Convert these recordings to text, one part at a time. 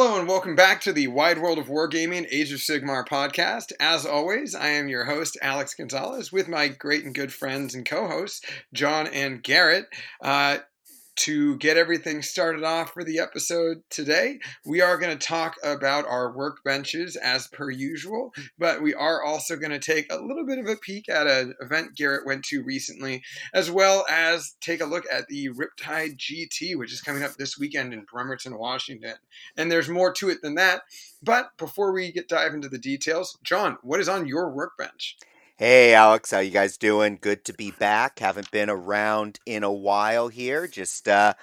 Hello and welcome back to the Wide World of Wargaming Age of Sigmar podcast. As always, I am your host, Alex Gonzalez, with my great and good friends and co hosts, John and Garrett. Uh, to get everything started off for the episode today, we are going to talk about our workbenches as per usual, but we are also going to take a little bit of a peek at an event Garrett went to recently, as well as take a look at the Riptide GT, which is coming up this weekend in Bremerton, Washington. And there's more to it than that. But before we get dive into the details, John, what is on your workbench? Hey, Alex, how you guys doing? Good to be back. Haven't been around in a while here. Just uh,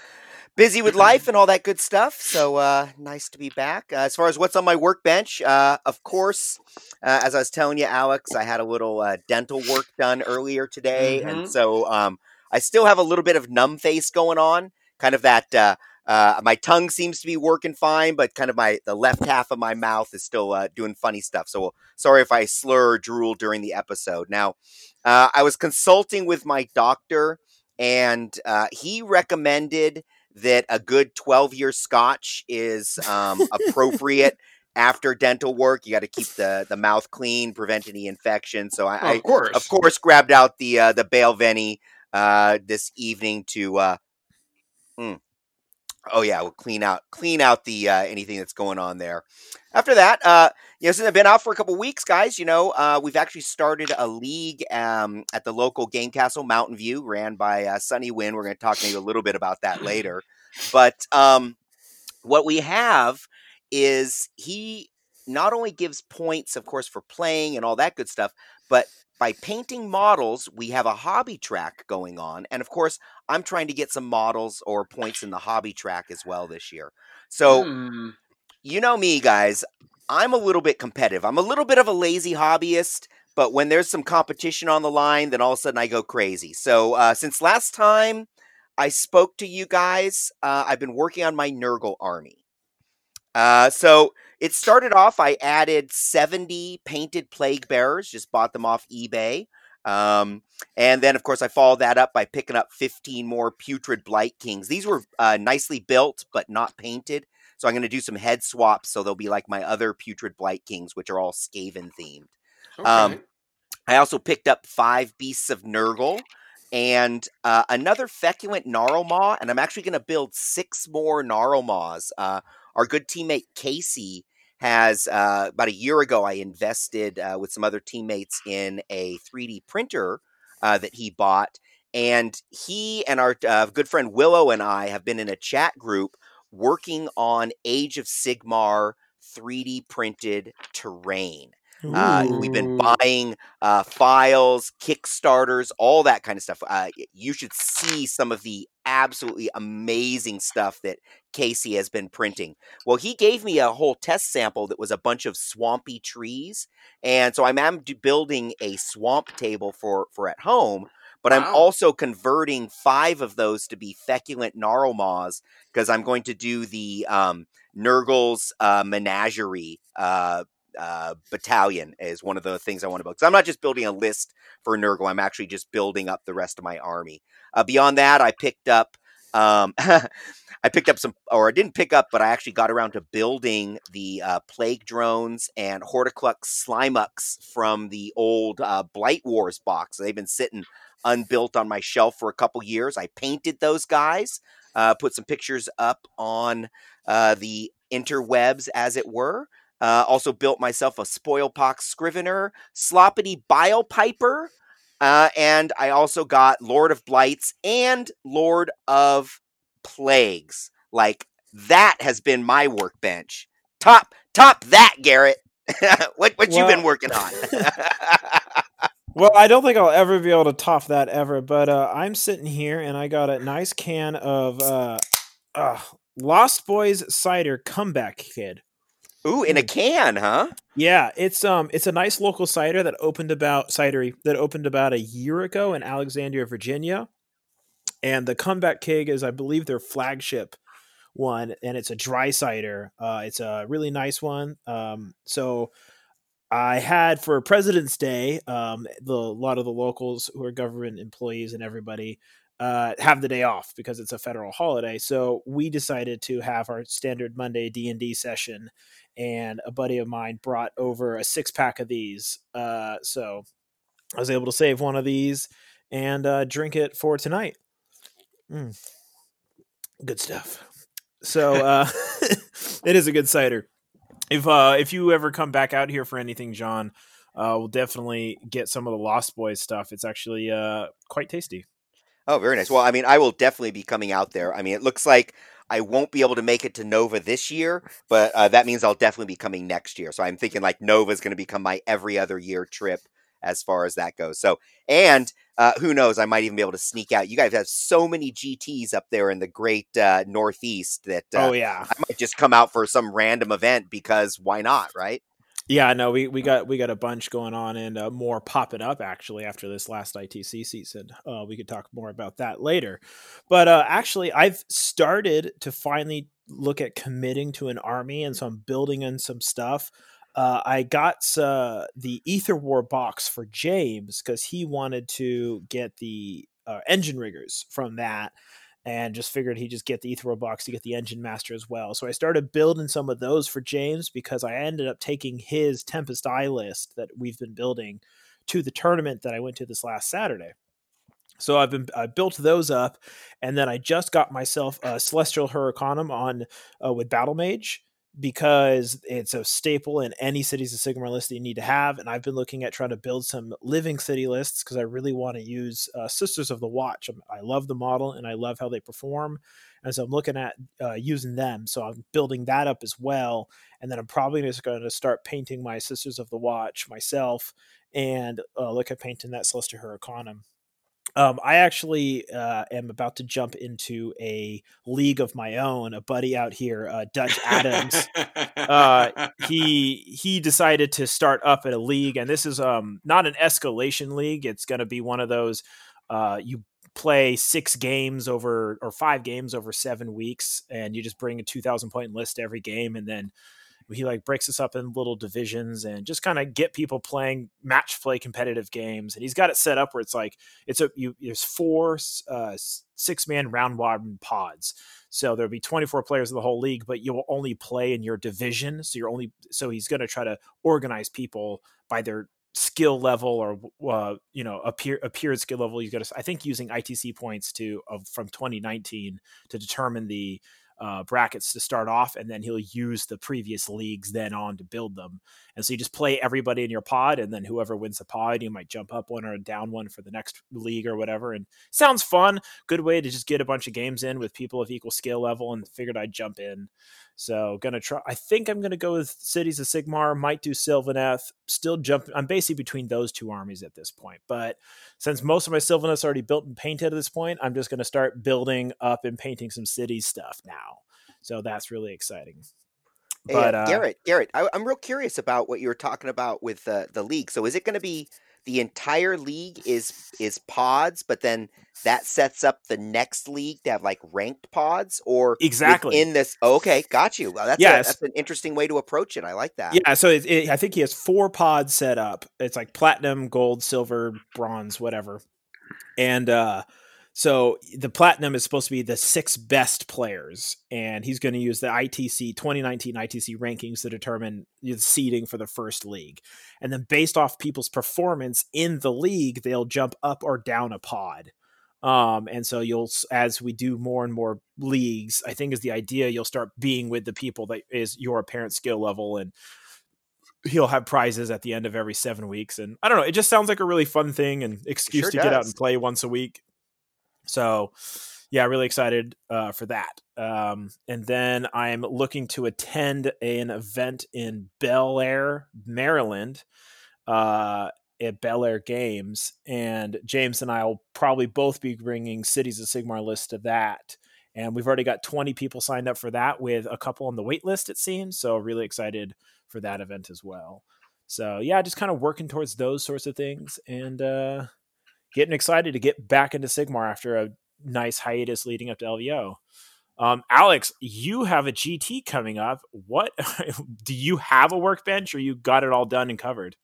busy with life and all that good stuff. So uh, nice to be back. Uh, as far as what's on my workbench, uh, of course, uh, as I was telling you, Alex, I had a little uh, dental work done earlier today, Mhm. and so um, I still have a little bit of numb face going on. Kind of that. Uh, my tongue seems to be working fine, but kind of my the left half of my mouth is still uh, doing funny stuff. So sorry if I slur or drool during the episode. Now, uh, I was consulting with my doctor, and uh, he recommended that a good 12 year scotch is um, appropriate after dental work. You got to keep the, the mouth clean, prevent any infection. So I, I of course. of course, grabbed out the uh, the Bale uh, this evening to. Uh, mm. Oh yeah, we'll clean out clean out the uh, anything that's going on there. After that, uh, you know, since I've been out for a couple weeks, guys, you know, uh, we've actually started a league um, at the local game castle, Mountain View, ran by uh, Sunny Win. We're going to talk maybe a little bit about that later. But um, what we have is he not only gives points, of course, for playing and all that good stuff, but by painting models, we have a hobby track going on. And of course, I'm trying to get some models or points in the hobby track as well this year. So, Hmm. you know me, guys, I'm a little bit competitive. I'm a little bit of a lazy hobbyist, but when there's some competition on the line, then all of a sudden I go crazy. So, uh, since last time I spoke to you guys, uh, I've been working on my Nurgle army. Uh, so it started off, I added 70 painted plague bearers, just bought them off eBay. Um, and then, of course, I followed that up by picking up 15 more putrid blight kings. These were uh, nicely built, but not painted. So I'm going to do some head swaps. So they'll be like my other putrid blight kings, which are all Skaven themed. Okay. Um, I also picked up five beasts of Nurgle and uh, another feculent Gnarlmaw, and I'm actually going to build six more Gnarlmaws. Uh, our good teammate Casey has uh, about a year ago. I invested uh, with some other teammates in a 3D printer uh, that he bought, and he and our uh, good friend Willow and I have been in a chat group working on Age of Sigmar 3D printed terrain. Uh, we've been buying uh, files, Kickstarters, all that kind of stuff. Uh, you should see some of the absolutely amazing stuff that Casey has been printing. Well, he gave me a whole test sample that was a bunch of swampy trees, and so I'm, am building a swamp table for for at home. But I'm also converting five of those to be feculent gnarlmaws because I'm going to do the um, Nurgle's uh, menagerie uh, uh, battalion is one of the things I want to build. Because I'm not just building a list for Nurgle, I'm actually just building up the rest of my army. Uh, beyond that, I picked up. Um, I picked up some, or I didn't pick up, but I actually got around to building the uh, plague drones and Horticulous Slimux from the old uh, Blight Wars box. They've been sitting unbuilt on my shelf for a couple years. I painted those guys, uh, put some pictures up on uh, the interwebs, as it were. Uh, also built myself a Spoilpox Scrivener, Sloppity Bile Piper, uh, and I also got Lord of Blights and Lord of Plagues. Like that has been my workbench. Top top that, Garrett. what what you been working on? Well, I don't think I'll ever be able to top that ever, but uh, I'm sitting here and I got a nice can of uh, uh, Lost Boys cider comeback kid. Ooh, in a can, huh? Yeah, it's um it's a nice local cider that opened about cidery that opened about a year ago in Alexandria, Virginia. And the comeback keg is I believe their flagship one and it's a dry cider. Uh it's a really nice one. Um so I had for President's Day, um, the a lot of the locals who are government employees and everybody uh, have the day off because it's a federal holiday. So we decided to have our standard Monday D and D session, and a buddy of mine brought over a six pack of these. Uh, so I was able to save one of these and uh, drink it for tonight. Mm. Good stuff. So uh, it is a good cider. If uh, if you ever come back out here for anything, John, uh, we'll definitely get some of the Lost Boys stuff. It's actually uh, quite tasty. Oh, very nice. Well, I mean, I will definitely be coming out there. I mean, it looks like I won't be able to make it to Nova this year, but uh, that means I'll definitely be coming next year. So I'm thinking like Nova is going to become my every other year trip as far as that goes. So, and uh, who knows, I might even be able to sneak out. You guys have so many GTs up there in the great uh, Northeast that uh, oh yeah, I might just come out for some random event because why not, right? Yeah, no, we, we got we got a bunch going on and uh, more popping up actually after this last ITC season. Uh, we could talk more about that later, but uh, actually, I've started to finally look at committing to an army, and so I'm building in some stuff. Uh, I got uh, the Aether War box for James because he wanted to get the uh, engine riggers from that and just figured he'd just get the Aether War box to get the engine master as well. So I started building some of those for James because I ended up taking his Tempest Eye list that we've been building to the tournament that I went to this last Saturday. So I've been I built those up, and then I just got myself a Celestial Hurricanum on uh, with Battle Mage, because it's a staple in any cities of Sigmar list that you need to have. And I've been looking at trying to build some living city lists because I really want to use uh, Sisters of the Watch. i love the model and I love how they perform. And so I'm looking at uh, using them. So I'm building that up as well. And then I'm probably just going to start painting my Sisters of the Watch myself and uh, look at painting that Celestial Hurricanum. Um, I actually uh, am about to jump into a league of my own. A buddy out here, uh, Dutch Adams, uh, he he decided to start up at a league, and this is um, not an escalation league. It's going to be one of those uh, you play six games over or five games over seven weeks, and you just bring a two thousand point list every game, and then he like breaks us up in little divisions and just kind of get people playing match play competitive games and he's got it set up where it's like it's a you there's four uh, six man round robin pods. So there'll be 24 players in the whole league but you'll only play in your division so you're only so he's going to try to organize people by their skill level or uh, you know appear peer a peer skill level. You got to i think using itc points to of from 2019 to determine the uh, brackets to start off, and then he'll use the previous leagues then on to build them. And so you just play everybody in your pod, and then whoever wins the pod, you might jump up one or down one for the next league or whatever. And sounds fun. Good way to just get a bunch of games in with people of equal skill level, and figured I'd jump in. So gonna try. I think I'm gonna go with Cities of Sigmar. Might do Sylvaneth. Still jump. I'm basically between those two armies at this point. But since most of my Sylvaneth's already built and painted at this point, I'm just gonna start building up and painting some cities stuff now. So that's really exciting. But uh, Garrett, Garrett, I, am real curious about what you were talking about with the the league. So is it going to be the entire league is is pods, but then that sets up the next league to have like ranked pods, or exactly in this. Oh, okay, got you. Well, that's yes. A, that's an interesting way to approach it. I like that. Yeah, so it, it, I think he has four pods set up. It's like platinum, gold, silver, bronze, whatever, and uh so the platinum is supposed to be the six best players, and he's going to use the ITC 2019 ITC rankings to determine the seeding for the first league. And then based off people's performance in the league, they'll jump up or down a pod. Um, and so you'll, as we do more and more leagues, I think is the idea. You'll start being with the people that is your apparent skill level, and he'll have prizes at the end of every seven weeks. And I don't know, it just sounds like a really fun thing and excuse sure to does. get out and play once a week. So, yeah, really excited uh, for that. Um, and then I'm looking to attend an event in Bel Air, Maryland, uh, at Bel Air Games. And James and I will probably both be bringing Cities of Sigmar list to that. And we've already got 20 people signed up for that, with a couple on the wait list, it seems. So, really excited for that event as well. So, yeah, just kind of working towards those sorts of things. And, uh, getting excited to get back into Sigmar after a nice hiatus leading up to LVO. Um, Alex, you have a GT coming up. What do you have a workbench, or you got it all done and covered?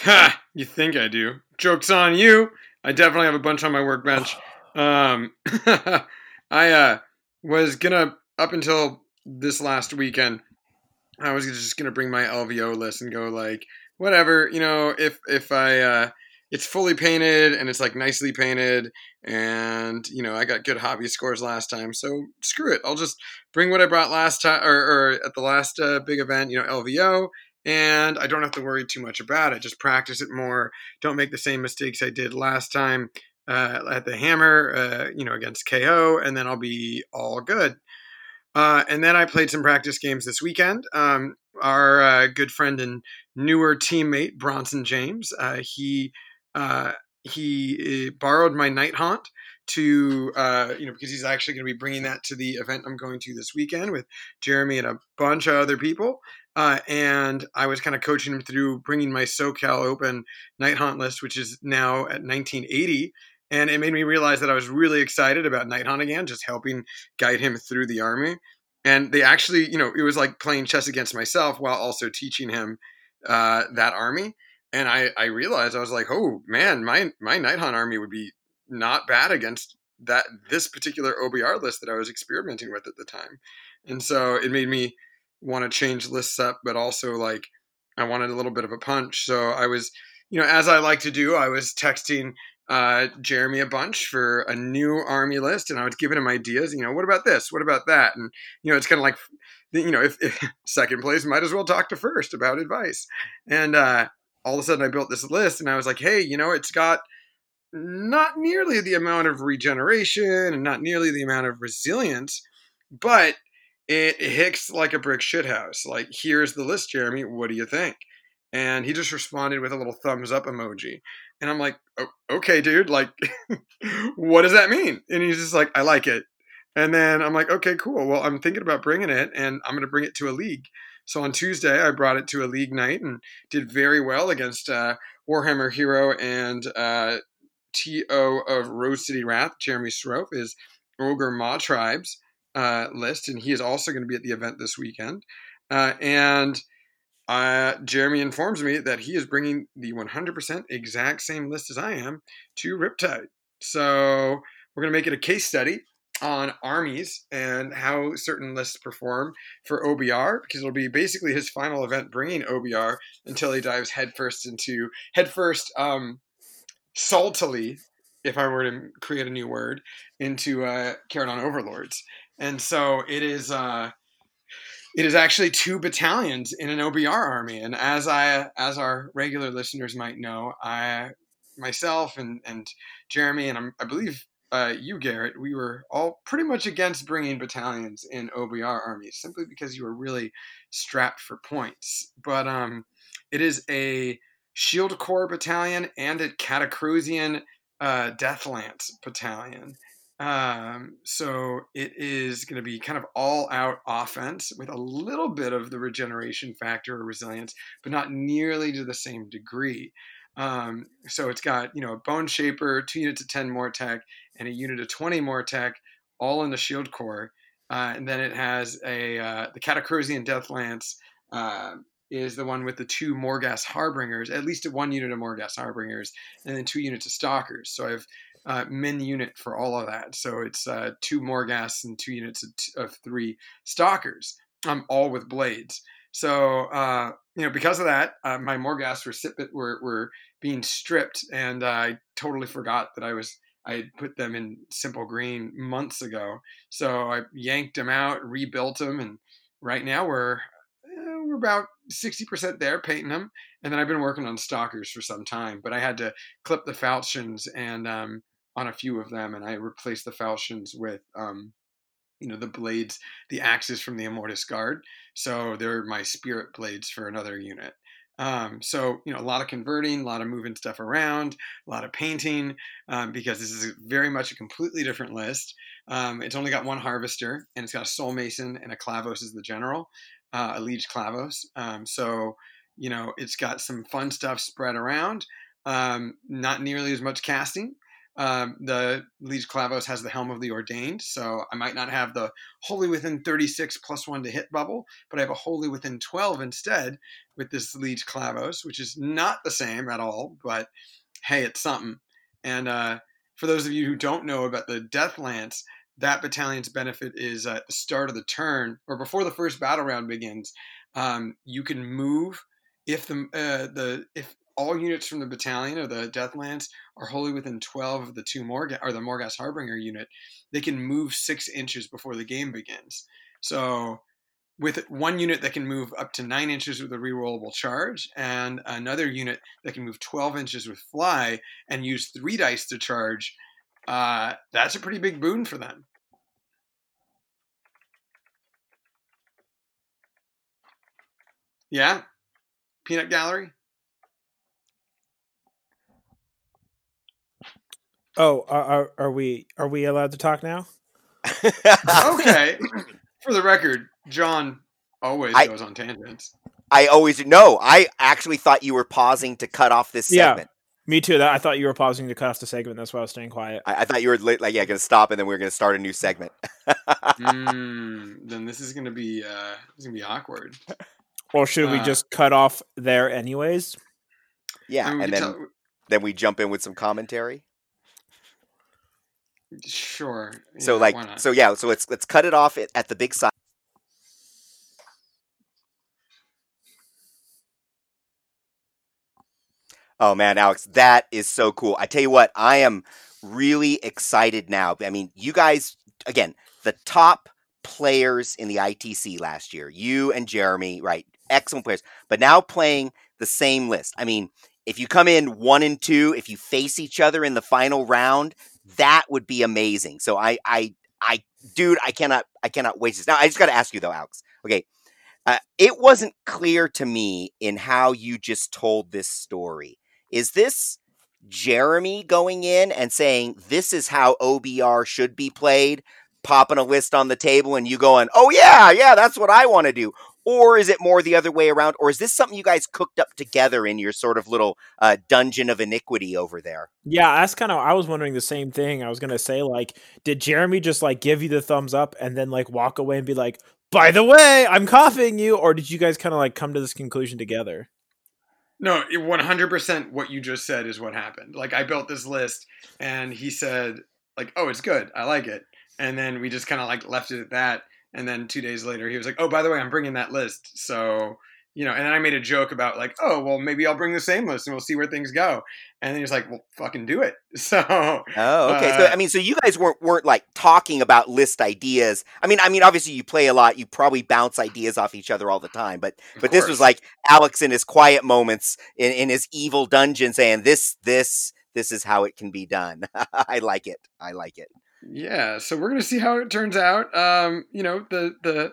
Ha! You think I do? Jokes on you. I definitely have a bunch on my workbench. Um, I uh, was gonna up until this last weekend. I was just gonna bring my LVO list and go like whatever, you know. If if I uh, it's fully painted and it's like nicely painted and you know i got good hobby scores last time so screw it i'll just bring what i brought last time or, or at the last uh, big event you know lvo and i don't have to worry too much about it just practice it more don't make the same mistakes i did last time uh, at the hammer uh, you know against ko and then i'll be all good. Uh, and then i played some practice games this weekend um, our uh, good friend and newer teammate bronson james uh, he uh, he uh, borrowed my night haunt to uh, you know because he's actually going to be bringing that to the event I'm going to this weekend with Jeremy and a bunch of other people. Uh, and I was kind of coaching him through bringing my SoCal Open night haunt list, which is now at 1980. And it made me realize that I was really excited about night haunt again, just helping guide him through the army. And they actually, you know, it was like playing chess against myself while also teaching him uh, that army and I, I realized I was like, oh man, my my Night Haunt army would be not bad against that this particular OBR list that I was experimenting with at the time, and so it made me want to change lists up, but also like I wanted a little bit of a punch. So I was, you know, as I like to do, I was texting uh, Jeremy a bunch for a new army list, and I was giving him ideas. You know, what about this? What about that? And you know, it's kind of like, you know, if, if, second place might as well talk to first about advice. And uh, all of a sudden I built this list and I was like, hey, you know, it's got not nearly the amount of regeneration and not nearly the amount of resilience, but it hits like a brick shithouse. Like, here's the list, Jeremy. What do you think? And he just responded with a little thumbs up emoji. And I'm like, oh, okay, dude, like, what does that mean? And he's just like, I like it. And then I'm like, okay, cool. Well, I'm thinking about bringing it and I'm going to bring it to a league. So on Tuesday, I brought it to a league night and did very well against uh, Warhammer Hero and uh, TO of Rose City Wrath. Jeremy Srofe is Ogor Mawtribes uh, list, and he is also going to be at the event this weekend. Uh, and uh, Jeremy informs me that he is bringing the 100% exact same list as I am to Riptide. So we're going to make it a case study on armies and how certain lists perform for OBR because it'll be basically his final event bringing OBR until he dives headfirst into headfirst um saltily if I were to create a new word into uh Kharadron Overlords. And so it is uh it is actually two battalions in an OBR army and as I as our regular listeners might know, I myself and and Jeremy and I'm, I believe uh, you, Garrett, we were all pretty much against bringing battalions in OBR armies simply because you were really strapped for points. But um, it is a Shield Corps battalion and a Catacrusian uh, Deathlance battalion. Um, so it is going to be kind of all out offense with a little bit of the regeneration factor or resilience, but not nearly to the same degree. Um, so it's got you know a bone shaper, two units of ten Mortek, and a unit of twenty Mortek, all in the shield core. Uh, and then it has a uh, the Catacrusian Deathlance uh, is the one with the two Morghast Harbingers, at least one unit of Morghast Harbingers, and then two units of Stalkers. So I have uh, min unit for all of that. So it's uh, two Morgas and two units of, t- of three Stalkers, um, all with blades. So uh, you know, because of that, uh, my Morgas were, were were being stripped, and I totally forgot that I was I put them in simple green months ago. So I yanked them out, rebuilt them, and right now we're eh, we're about sixty percent there painting them. And then I've been working on stalkers for some time, but I had to clip the falchions and um, on a few of them, and I replaced the falchions with um, you know the blades the axes from the immortis guard so they're my spirit blades for another unit um, so you know a lot of converting a lot of moving stuff around a lot of painting um, because this is very much a completely different list. Um, it's only got one harvester and it's got a soul mason and a Kavalos as the general uh, a liege Kavalos. Um, so you know it's got some fun stuff spread around. Um, not nearly as much casting um, the Liege Kavalos has the Helm of the Ordained, so I might not have the Wholly Within 36 plus one to hit bubble, but I have a Wholly Within 12 instead with this Liege Kavalos, which is not the same at all, but hey, it's something. And uh, for those of you who don't know about the Death Lance, that battalion's benefit is at the start of the turn or before the first battle round begins. Um, you can move if the uh, the if all units from the battalion or the Deathlance are wholly within 12 of the two Morga or the Morghast Harbinger unit, they can move six inches before the game begins. So with one unit that can move up to nine inches with a rerollable charge, and another unit that can move 12 inches with fly and use three dice to charge, uh, that's a pretty big boon for them. Yeah? Peanut Gallery? Oh, are, are we are we allowed to talk now? okay. For the record, John always I- goes on tangents. I always no. I actually thought you were pausing to cut off this Yeah. segment. Me too. That I thought you were pausing to cut off the segment. That's why I was staying quiet. I, I thought you were li- like, yeah, going to stop, and then we were going to start a new segment. mm, then this is gonna be uh, this gonna be awkward. Or should we Uh, just cut off there anyways? yeah, I mean, and then tell- then we jump in with some commentary. Sure. So yeah, like, so yeah, so let's let's cut it off at, at the big side. Oh man, Alex, that is so cool. I tell you what, I am really excited now. I mean, you guys, again, the top players in the ITC last year, you and Jeremy, right? Excellent players. But now playing the same list. I mean, if you come in one and two, if you face each other in the final round, that would be amazing. So I, I, I, dude, I cannot, I cannot wait this. Now I just got to ask you though, Alex. Okay, uh, it wasn't clear to me in how you just told this story. Is this Jeremy going in and saying this is how OBR should be played, popping a list on the table, and you going, "Oh yeah, yeah, that's what I want to do," or is it more the other way around, or is this something you guys cooked up together in your sort of little uh, dungeon of iniquity over there? Yeah, that's kind of. I was wondering the same thing. I was gonna say, like, did Jeremy just like give you the thumbs up and then like walk away and be like, "By the way, I'm copying you," or did you guys kind of like come to this conclusion together? No, 100% what you just said is what happened. Like I built this list and he said like, "Oh, it's good. I like it." And then we just kind of like left it at that. And then 2 days later he was like, "Oh, by the way, I'm bringing that list." So, you know, and then I made a joke about like, "Oh, well, maybe I'll bring the same list and we'll see where things go." And then he was like, "Well, fucking do it." So, Oh, okay. so Uh, I mean, so you guys weren't weren't like talking about list ideas. I mean, I mean, obviously you play a lot. You probably bounce ideas off each other all the time. But but this was like Alex in his quiet moments in, in his evil dungeon saying this this this is how it can be done. I like it. I like it. Yeah, so we're gonna see how it turns out. Um, you know, the the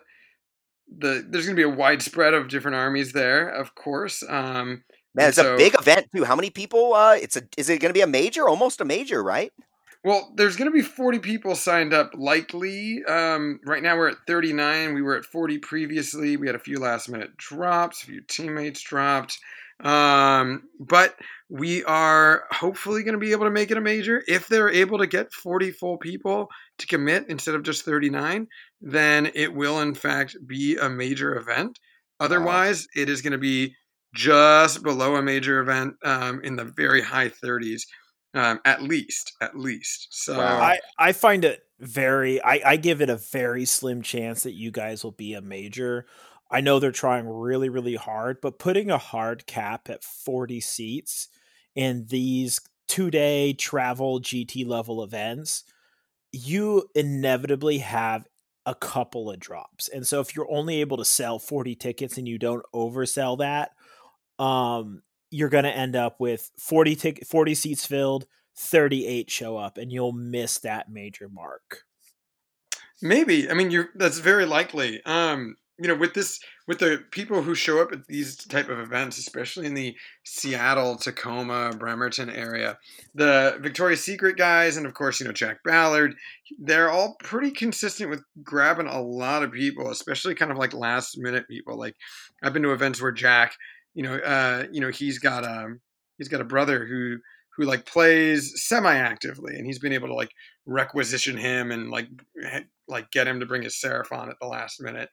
the there's gonna be a widespread of different armies there, of course. Um, Man, it's a big event too. How many people? Uh, it's a is it going to be a major? Almost a major, right? well, there's gonna be 40 people signed up, likely. Um, right now we're at 39. We were at 40 previously. We had a few last minute drops, a few teammates dropped. Um, but we are hopefully going to be able to make it a major. If they're able to get 40 full people to commit instead of just 39, then it will in fact be a major event. Otherwise, it is going to be just below a major event um, in the very high 30s, um, at least. At least. So Wow. I I find it very. I I give it a very slim chance that you guys will be a major. I know they're trying really really hard, but putting a hard cap at forty seats in these two day travel GT level events, you inevitably have a couple of drops. And so if you're only able to sell 40 tickets and you don't oversell that, um you're going to end up with 40 tic- 40 seats filled, 38 show up and you'll miss that major mark. Maybe. I mean, you're that's very likely. Um, you know, with this, with the people who show up at these type of events, especially in the Seattle, Tacoma, Bremerton area, the Victoria's Secret guys, and of course, you know, Jack Ballard, they're all pretty consistent with grabbing a lot of people, especially kind of like last minute people. Like, I've been to events where Jack, you know, uh, you know, he's got um, he's got a brother who who like plays semi actively, and he's been able to like requisition him and like like get him to bring his Seraphon at the last minute.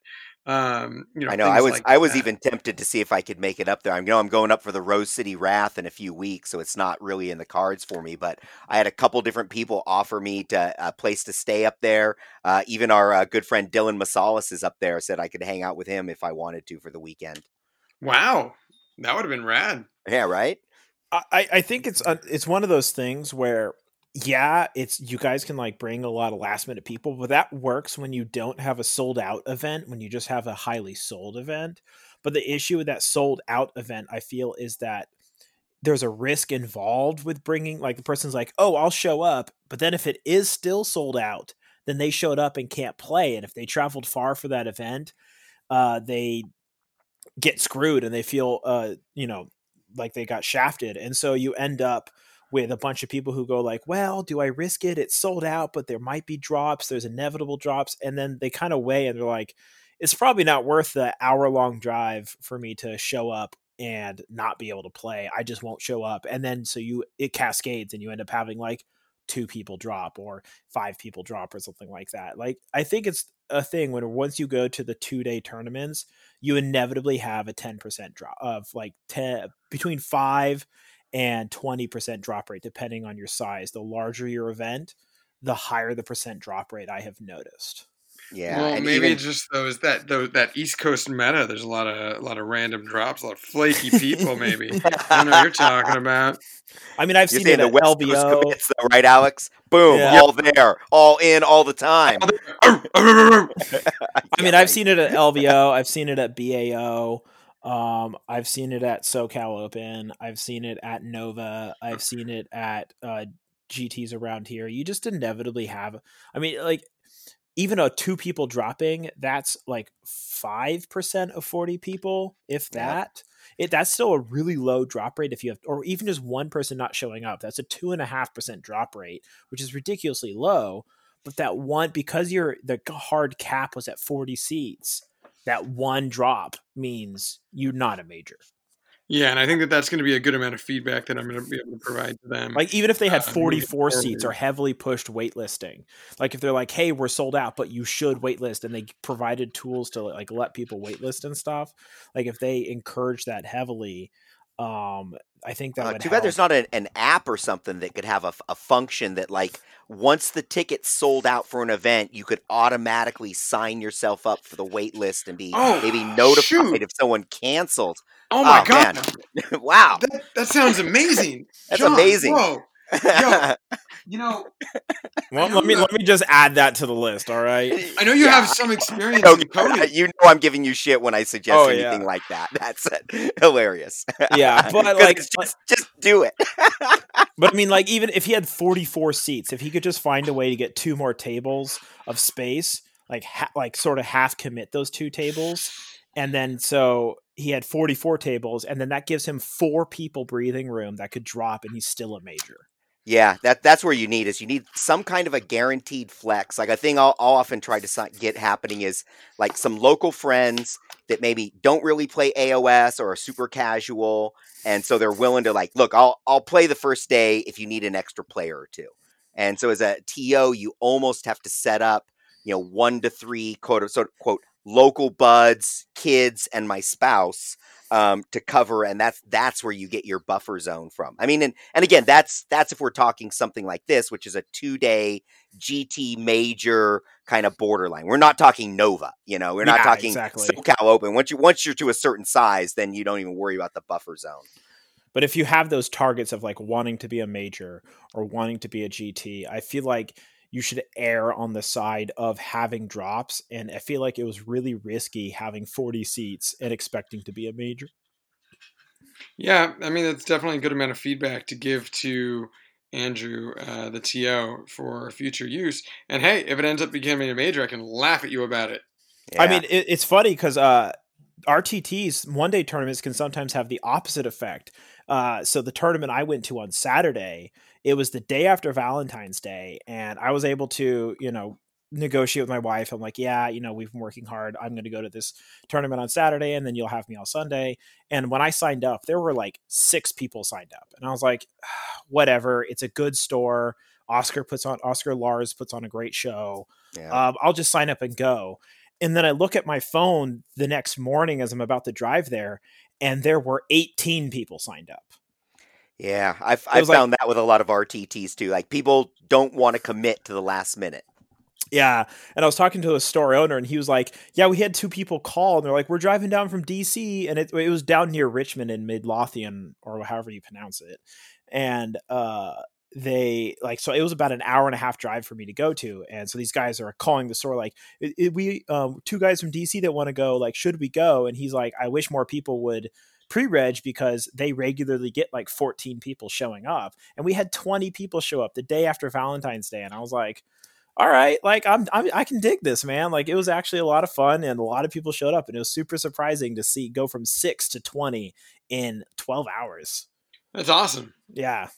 Um, you know, I know. I was like I was that. even tempted to see if I could make it up there. I know I'm going up for the Rose City Wrath in a few weeks, so it's not really in the cards for me. But I had a couple different people offer me to a place to stay up there. Uh, even our uh, good friend Dylan Masalis is up there. Said I could hang out with him if I wanted to for the weekend. Wow, that would have been rad. Yeah, right. I, I think it's uh, it's one of those things where yeah, it's you guys can like bring a lot of last minute people, but that works when you don't have a sold out event, when you just have a highly sold event. But the issue with that sold out event, I feel, is that there's a risk involved with bringing like the person's like, "Oh, I'll show up," but then if it is still sold out, then they showed up and can't play, and if they traveled far for that event, uh, they get screwed and they feel, uh, you know, like they got shafted, and so you end up with a bunch of people who go like, "Well, do I risk it? It's sold out, but there might be drops. There's inevitable drops." And then they kind of weigh and they're like, "It's probably not worth the hour-long drive for me to show up and not be able to play. I just won't show up." And then so you it cascades and you end up having like two people drop or five people drop or something like that. Like I think it's a thing when once you go to the 2-day tournaments, you inevitably have a 10% drop of like 10 between 5 and 20% drop rate depending on your size. The larger your event, the higher the percent drop rate I have noticed. Yeah, well, and maybe even- it's just those that those, that East Coast meta. There's a lot of a lot of random drops, a lot of flaky people. Maybe I don't know what you're talking about. I mean, I've You're seen saying it the at West Coast LVO. commits, though, right, Alex? Boom, Yeah. all there, all in, all the time. I mean. I've seen it at LVO. I've seen it at BAO. Um, I've seen it at SoCal Open. I've seen it at Nova. I've seen it at uh, GTs around here. You just inevitably have. I mean, like even a two people dropping, that's like five percent of forty people, if Yeah. that. It that's still a really low drop rate if you have, or even just one person not showing up. That's a two and a half percent drop rate, which is ridiculously low. But that one, because you're the hard cap was at forty seats, that one drop means you're not a major. Yeah, and I think that that's going to be a good amount of feedback that I'm going to be able to provide to them. Like even if they had Uh, 44 seats or heavily pushed waitlisting, like if they're like, "Hey, we're sold out, but you should waitlist," and they provided tools to like let people waitlist and stuff. Like if they encourage that heavily, um, I think that Uh, too help. bad there's not an, an app or something that could have a function that like once the ticket's sold out for an event, you could automatically sign yourself up for the wait list and be Oh, maybe notified shoot. if someone canceled. oh my oh, god, wow. that, that sounds amazing. That's John, amazing. Whoa, Yo. you know, well, I let me know let me just add that to the list. All right. I know you Yeah. have some experience Okay, oh, in coding. you know I'm giving you shit when I suggest Oh, anything yeah. like that. That's it. hilarious. Yeah, but like, it's just, just do it. but I mean, like, even if he had 44 seats, if he could just find a way to get two more tables of space, like, ha- like sort of half commit those two tables, and then so he had 44 tables, and then that gives him four people breathing room that could drop, and he's still a major. Yeah, that that's where you need is you need some kind of a guaranteed flex. Like a thing I'll, I'll often try to get happening is like some local friends that maybe don't really play AOS or are super casual, and so they're willing to like, look, I'll I'll play the first day if you need an extra player or two. And so as a TO, you almost have to set up, you know, one to three quote so quote local buds, kids, and my spouse um, to cover, and that's that's where you get your buffer zone from. I mean, and and again, that's that's if we're talking something like this, which is a two day GT major kind of borderline. We're not talking Nova, you know, we're not Yeah, talking exactly. SoCal Open. Once you once you're to a certain size, then you don't even worry about the buffer zone. But if you have those targets of like wanting to be a major or wanting to be a GT, I feel like you should err on the side of having drops. And I feel like it was really risky having 40 seats and expecting to be a major. Yeah, I mean that's definitely a good amount of feedback to give to Andrew, uh, the TO, for future use. And hey, if it ends up becoming a major, I can laugh at you about it. I mean, it, it's funny because uh, RTTs, one day tournaments, can sometimes have the opposite effect. Uh, so the tournament I went to on Saturday, it was the day after Valentine's Day, and I was able to, you know, negotiate with my wife. I'm like, yeah, you know, we've been working hard. I'm going to go to this tournament on Saturday, and then you'll have me on Sunday. And when I signed up, there were like six people signed up, and I was like, whatever. It's a good store. Oscar puts on Oscar Lars puts on a great show. Yeah. Um, I'll just sign up and go. And then I look at my phone the next morning as I'm about to drive there, and there were 18 people signed up. Yeah, I've, I've like- found that with a lot of RTTs too. Like people don't want to commit to the last minute. Yeah. And I was talking to a store owner, and he was like, Yeah, we had two people call, and they're like, We're driving down from DC, and it, it was down near Richmond in Midlothian, or however you pronounce it. And uh, they like, so it was about an hour and a half drive for me to go to. And so these guys are calling the store, like, "I- I- We, um, two guys from DC that want to go, like, should we go? And he's like, I wish more people would pre-reg because they regularly get like 14 people showing up and we had 20 people show up the day after valentine's day and i was like all right like I'm, I'm i can dig this man like it was actually a lot of fun and a lot of people showed up and it was super surprising to see go from 6 to 20 in 12 hours That's awesome. yeah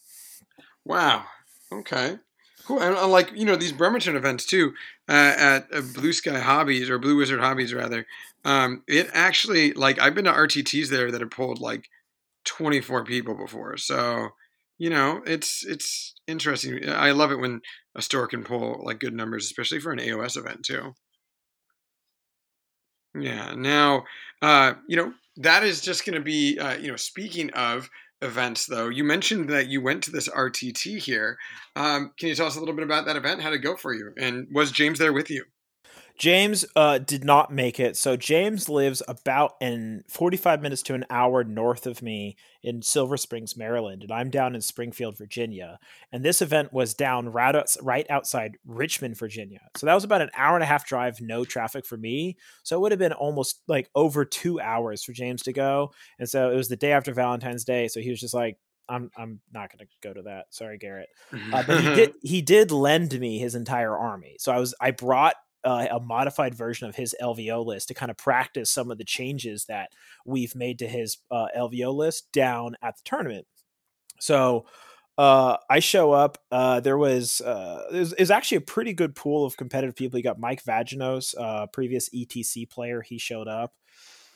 Wow. Okay. Cool. And like you know these Bremerton events too uh, at uh, Blue Sky Hobbies or Blue Wizard Hobbies rather. Um, it actually like I've been to RTTs there that have pulled like 24 people before. So you know it's it's interesting. I love it when a store can pull like good numbers, especially for an AOS event too. Yeah. Now, uh, you know that is just going to be uh, you know speaking of events though you mentioned that you went to this rtt here um, can you tell us a little bit about that event how did it go for you and was james there with you James uh, did not make it. So James lives about in 45 minutes to an hour north of me in Silver Springs, Maryland, and I'm down in Springfield, Virginia. And this event was down right, outs- right outside Richmond, Virginia. So that was about an hour and a half drive, no traffic for me. So it would have been almost like over two hours for James to go. And so it was the day after Valentine's Day. So he was just like, I'm I'm not going to go to that. Sorry, Garrett. Uh, but he did he did lend me his entire army. So I was I brought uh, a modified version of his LVO list to kind of practice some of the changes that we've made to his uh, LVO list down at the tournament. So uh, I show up. Uh, there was uh, was actually a pretty good pool of competitive people. You got Mike Vaginos, uh, previous ETC player. He showed up.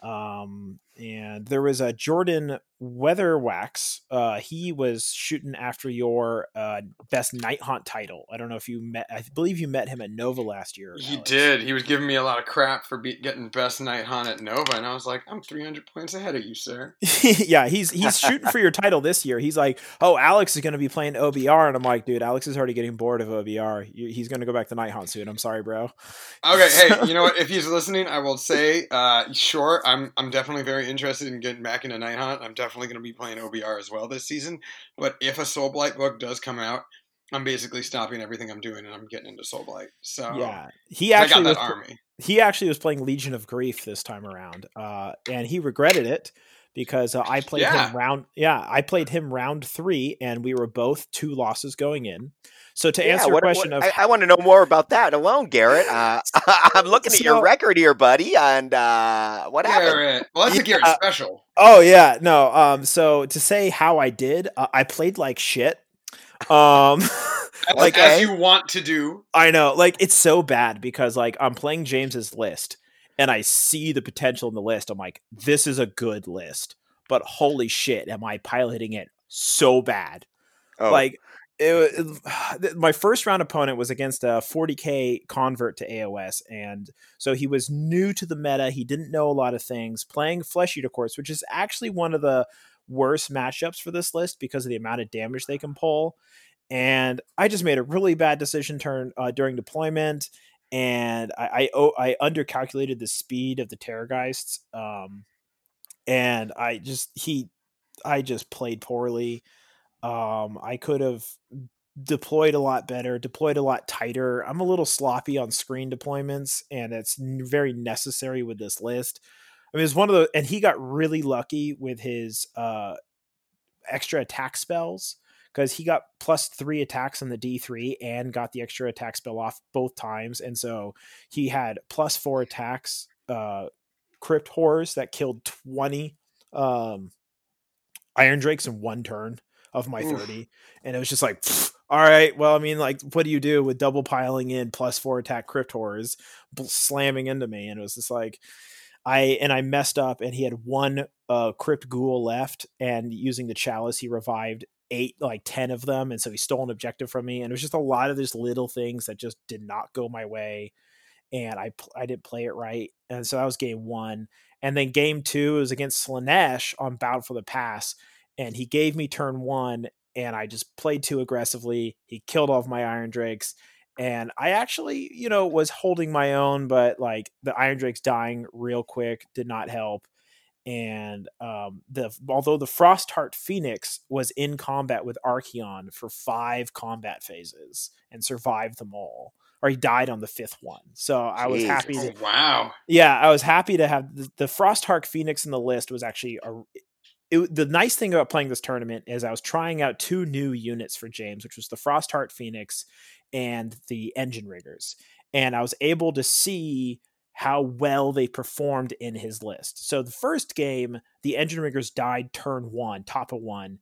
Um, and there was a Jordan Weatherwax. Uh, he was shooting after your uh, best night haunt title. I don't know if you met. I believe you met him at Nova last year. he Alex. did he was giving me a lot of crap for be- getting best night haunt at nova and i was like i'm 300 points ahead of you sir yeah, he's he's shooting for your title this year. He's like, oh, Alex is going to be playing OBR, and I'm like, dude, Alex is already getting bored of OBR. He's going to go back to Night Haunt soon. I'm sorry, bro. okay So- hey you know what if he's listening i will say uh, sure i'm i'm definitely very interested in getting back into night haunt i'm definitely going to be playing obr as well this season but if a soul blight book does come out i'm basically stopping everything i'm doing and i'm getting into soul blight so Yeah, he I got actually that was, army. he actually was playing Legion of Grief this time around, uh, and he regretted it because uh, I played Yeah. him round. Yeah, I played him round three, and we were both two losses going in. So to Yeah, answer your question what- of I, I want to know more about that alone, Garrett. Uh, I'm looking at your record here, buddy, and uh, what happened? Garrett. Well, that's a Garrett Yeah. special. Oh yeah, no. Um, so to say how I did, uh, I played like shit. Um, Like, as you want to do. I know, like it's so bad because like I'm playing James's list and I see the potential in the list. I'm like, this is a good list, but holy shit, am I piloting it so bad? Oh, Like it, it- my first round opponent was against a 40k convert to AOS, and so he was new to the meta. He didn't know a lot of things. Playing Flesh Eater Courts, which is actually one of the worst matchups for this list because of the amount of damage they can pull. And I just made a really bad decision turn uh, during deployment, and I I, oh, I undercalculated the speed of the Terrorgeists, um, and I just he I just played poorly. Um, I could have deployed a lot better, deployed a lot tighter. I'm a little sloppy on screen deployments, and it's very necessary with this list. I mean, it's one of the, and he got really lucky with his uh, extra attack spells because he got plus three attacks on the D3 and got the extra attack spell off both times. And so he had plus four attacks, uh, crypt horrors that killed 20 um, iron drakes in one turn of my Oof. 30 and it was just like pfft, all right well i mean like what do you do with double piling in plus four attack crypt horrors slamming into me and it was just like i and i messed up and he had one uh crypt ghoul left and using the chalice he revived eight like 10 of them and so he stole an objective from me and it was just a lot of these little things that just did not go my way and i i didn't play it right and so that was game one and then game two was against Slaanesh on bound for the pass and he gave me turn one and i just played too aggressively he killed all of my iron drakes and i actually you know was holding my own but like the iron drakes dying real quick did not help and um, the although the Frostheart Phoenix was in combat with Archaon for five combat phases and survived them all, or he died on the fifth one. So I was happy. To, oh, wow. Yeah, I was happy to have the, the Frostheart Phoenix in the list. Was actually a. It, the nice thing about playing this tournament is I was trying out two new units for James, which was the Frostheart Phoenix and the Endrinriggers, and I was able to see how well they performed in his list. So the first game, the endrinriggers died turn one, top of one.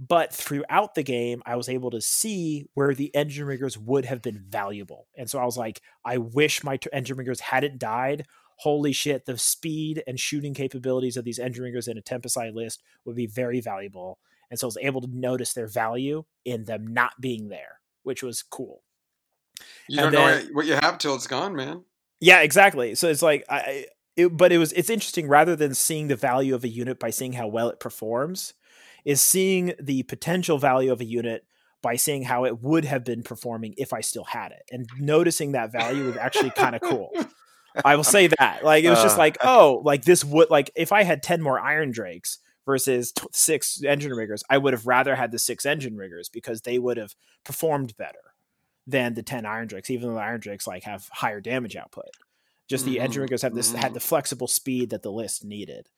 But throughout the game, I was able to see where the endrinriggers would have been valuable. And so I was like, I wish my t- endrinriggers hadn't died. Holy shit, the speed and shooting capabilities of these endrinriggers in a Tempest list would be very valuable. And so I was able to notice their value in them not being there, which was cool. You don't then, know what you have till it's gone, man. Yeah, exactly. So it's like I it, but it was it's interesting rather than seeing the value of a unit by seeing how well it performs is seeing the potential value of a unit by seeing how it would have been performing if I still had it. And noticing that value was actually kind of cool. I will say that. Like it was just uh. like, oh, like this would like if I had 10 more iron drakes versus t- six endrinriggers, I would have rather had the six endrinriggers because they would have performed better than the 10 iron drakes even though the iron drakes like have higher damage output just the mm-hmm. endrinriggers have this mm-hmm. had the flexible speed that the list needed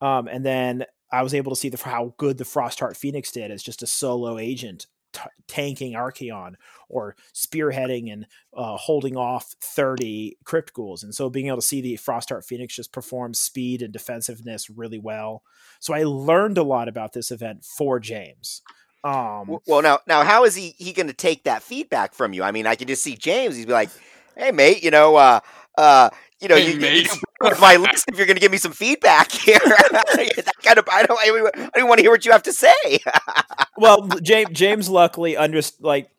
um, and then i was able to see the, how good the frostheart phoenix did as just a solo agent t- tanking archaon or spearheading and uh, holding off 30 crypt ghouls and so being able to see the frostheart phoenix just perform speed and defensiveness really well so i learned a lot about this event for james um, well, now, now, how is he he going to take that feedback from you? I mean, I can just see James. He's be like, "Hey, mate, you know, uh, uh, you know, hey, you, you, you my list if you're going to give me some feedback here. that kind of, I don't, I don't want to hear what you have to say. well, James, James, luckily, under like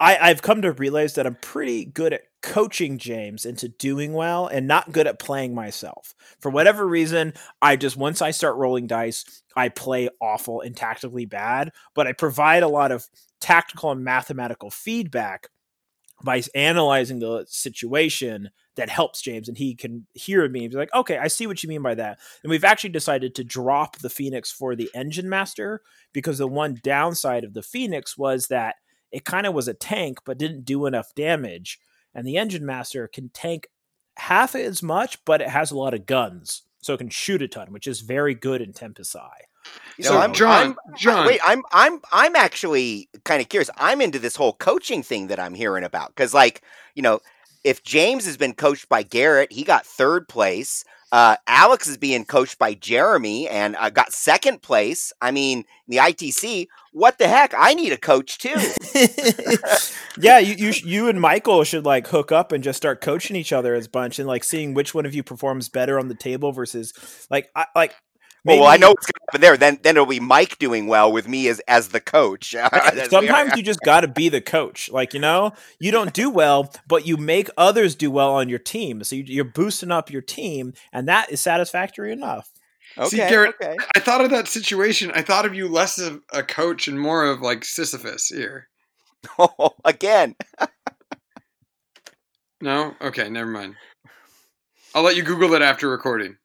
I, I've come to realize that I'm pretty good at coaching James into doing well and not good at playing myself. For whatever reason, I just once I start rolling dice, I play awful and tactically bad, but I provide a lot of tactical and mathematical feedback by analyzing the situation that helps James and he can hear me and be like, okay, I see what you mean by that. And we've actually decided to drop the Phoenix for the Endrinmaster because the one downside of the Phoenix was that it kind of was a tank but didn't do enough damage. And the Endrinmaster can tank half as much, but it has a lot of guns, so it can shoot a ton, which is very good in Tempest Eye. You know, so I'm, John, I'm, John, wait, I'm, I'm, I'm actually kind of curious. I'm into this whole coaching thing that I'm hearing about because, like, you know, if James has been coached by Garrett, he got third place. Uh, Alex is being coached by Jeremy and uh, got second place. I mean, the ITC. What the heck? I need a coach too. yeah, you, you you and Michael should like hook up and just start coaching each other as a bunch and like seeing which one of you performs better on the table versus like I, like Maybe, well, I know what's going to happen there. Then, then it'll be Mike doing well with me as as the coach. Sometimes you just got to be the coach. Like you know, you don't do well, but you make others do well on your team. So you, are boosting up your team, and that is satisfactory enough. Okay, See, Garrett, okay. I thought of that situation. I thought of you less of a coach and more of like Sisyphus here. Oh, again. no. Okay, never mind. I'll let you Google it after recording.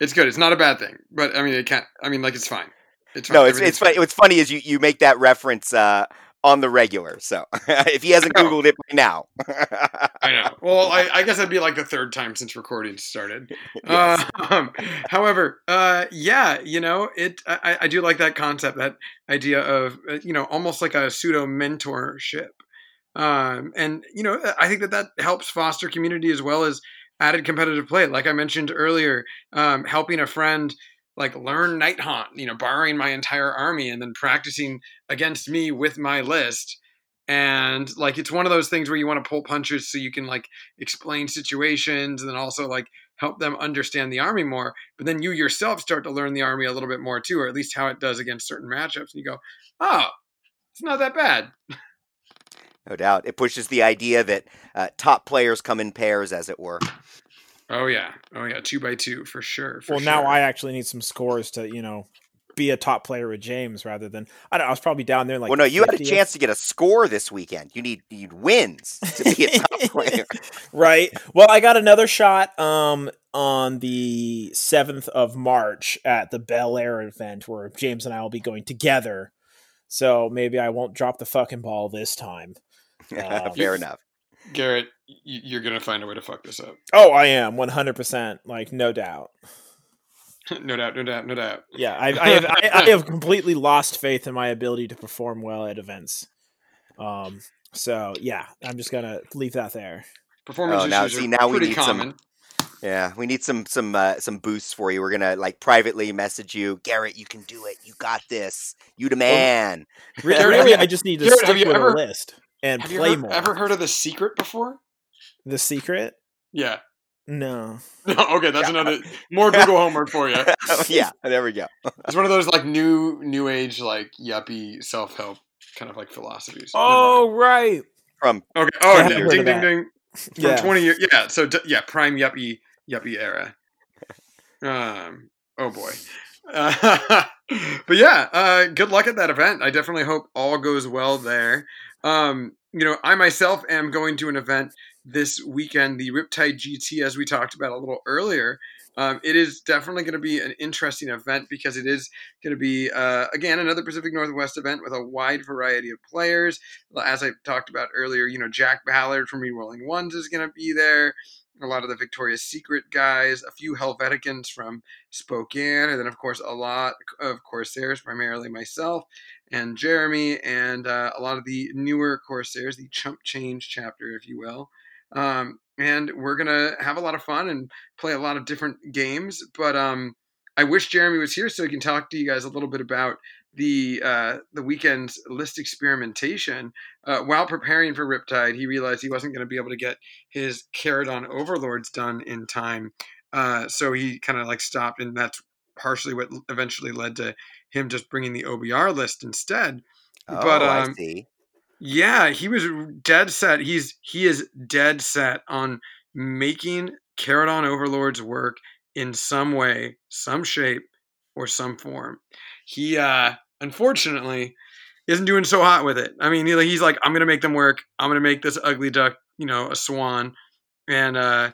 It's good. It's not a bad thing, but I mean, it can't. I mean, like it's fine. It's fine. no. It's it's funny. What's funny is you you make that reference uh, on the regular. So if he hasn't googled it by now, I know. Well, I, I, guess that'd be like the third time since recording started. yes. um, however, uh, yeah, you know, it. I, I do like that concept, that idea of uh, you know, almost like a pseudo mentorship. Um, and you know, I think that that helps foster community as well as added competitive play. Like I mentioned earlier, um, helping a friend like learn Night Haunt, you know, borrowing my entire army and then practicing against me with my list. and like it's one of those things where you want to pull punches so you can like explain situations and then also like help them understand the army more but then you yourself start to learn the army a little bit more too or at least how it does against certain matchups and you go oh it's not that bad no doubt it pushes the idea that uh, top players come in pairs as it were oh yeah oh yeah two by two for sure for well sure. now i actually need some scores to you know be a top player with James rather than I don't know, I was probably down there like Well no, you 50th. had a chance to get a score this weekend. You need you need wins to be a top player. right. Well, I got another shot um on the 7th of March at the Bel Air event where James and I will be going together. So maybe I won't drop the fucking ball this time. Um, Fair enough. Garrett, you're going to find a way to fuck this up. Oh, I am 100%, like no doubt. no doubt, no doubt, no doubt. Yeah, I, I have I, I, have completely lost faith in my ability to perform well at events. Um, so yeah, I'm just gonna leave that there. Performance oh, now, see, now we need common. some. Yeah, we need some some uh, some boosts for you. We're gonna like privately message you, Garrett. You can do it. You got this. You the man. Well, really, I just need to Garrett, stick with ever, a list and have play you more. Ever heard of the secret before? The secret? Yeah. No. No. Okay, that's yeah. another more Google homework for you. yeah, there we go. it's one of those like new new age like yuppie self help kind of like philosophies. Oh right. From okay. Oh, ding ding ding ding. From yeah. twenty years. Yeah. So yeah, prime yuppie yuppie era. Um. Oh boy. Uh, but yeah, uh, good luck at that event. I definitely hope all goes well there. Um, you know, I myself am going to an event this weekend, the Riptide GT, as we talked about a little earlier. Um, it is definitely going to be an interesting event because it is going to be, uh, again, another Pacific Northwest event with a wide variety of players. As I talked about earlier, you know, Jack Ballard from Rerolling Ones is going to be there. A lot of the Victoria's Secret guys, a few Helveticans from Spokane, and then, of course, a lot of Corsairs, primarily myself and Jeremy, and uh, a lot of the newer Corsairs, the Chump Change chapter, if you will. Um, and we're gonna have a lot of fun and play a lot of different games. But um, I wish Jeremy was here so he can talk to you guys a little bit about the uh, the weekend's list experimentation. Uh, while preparing for Riptide, he realized he wasn't going to be able to get his Kharadron Overlords done in time, uh, so he kind of like stopped, and that's partially what eventually led to him just bringing the OBR list instead. Oh, but um, I see. Yeah, he was dead set. He's he is dead set on making Kharadron Overlords work in some way, some shape, or some form. He uh unfortunately isn't doing so hot with it. I mean, he's like, I'm gonna make them work. I'm gonna make this ugly duck, you know, a swan, and uh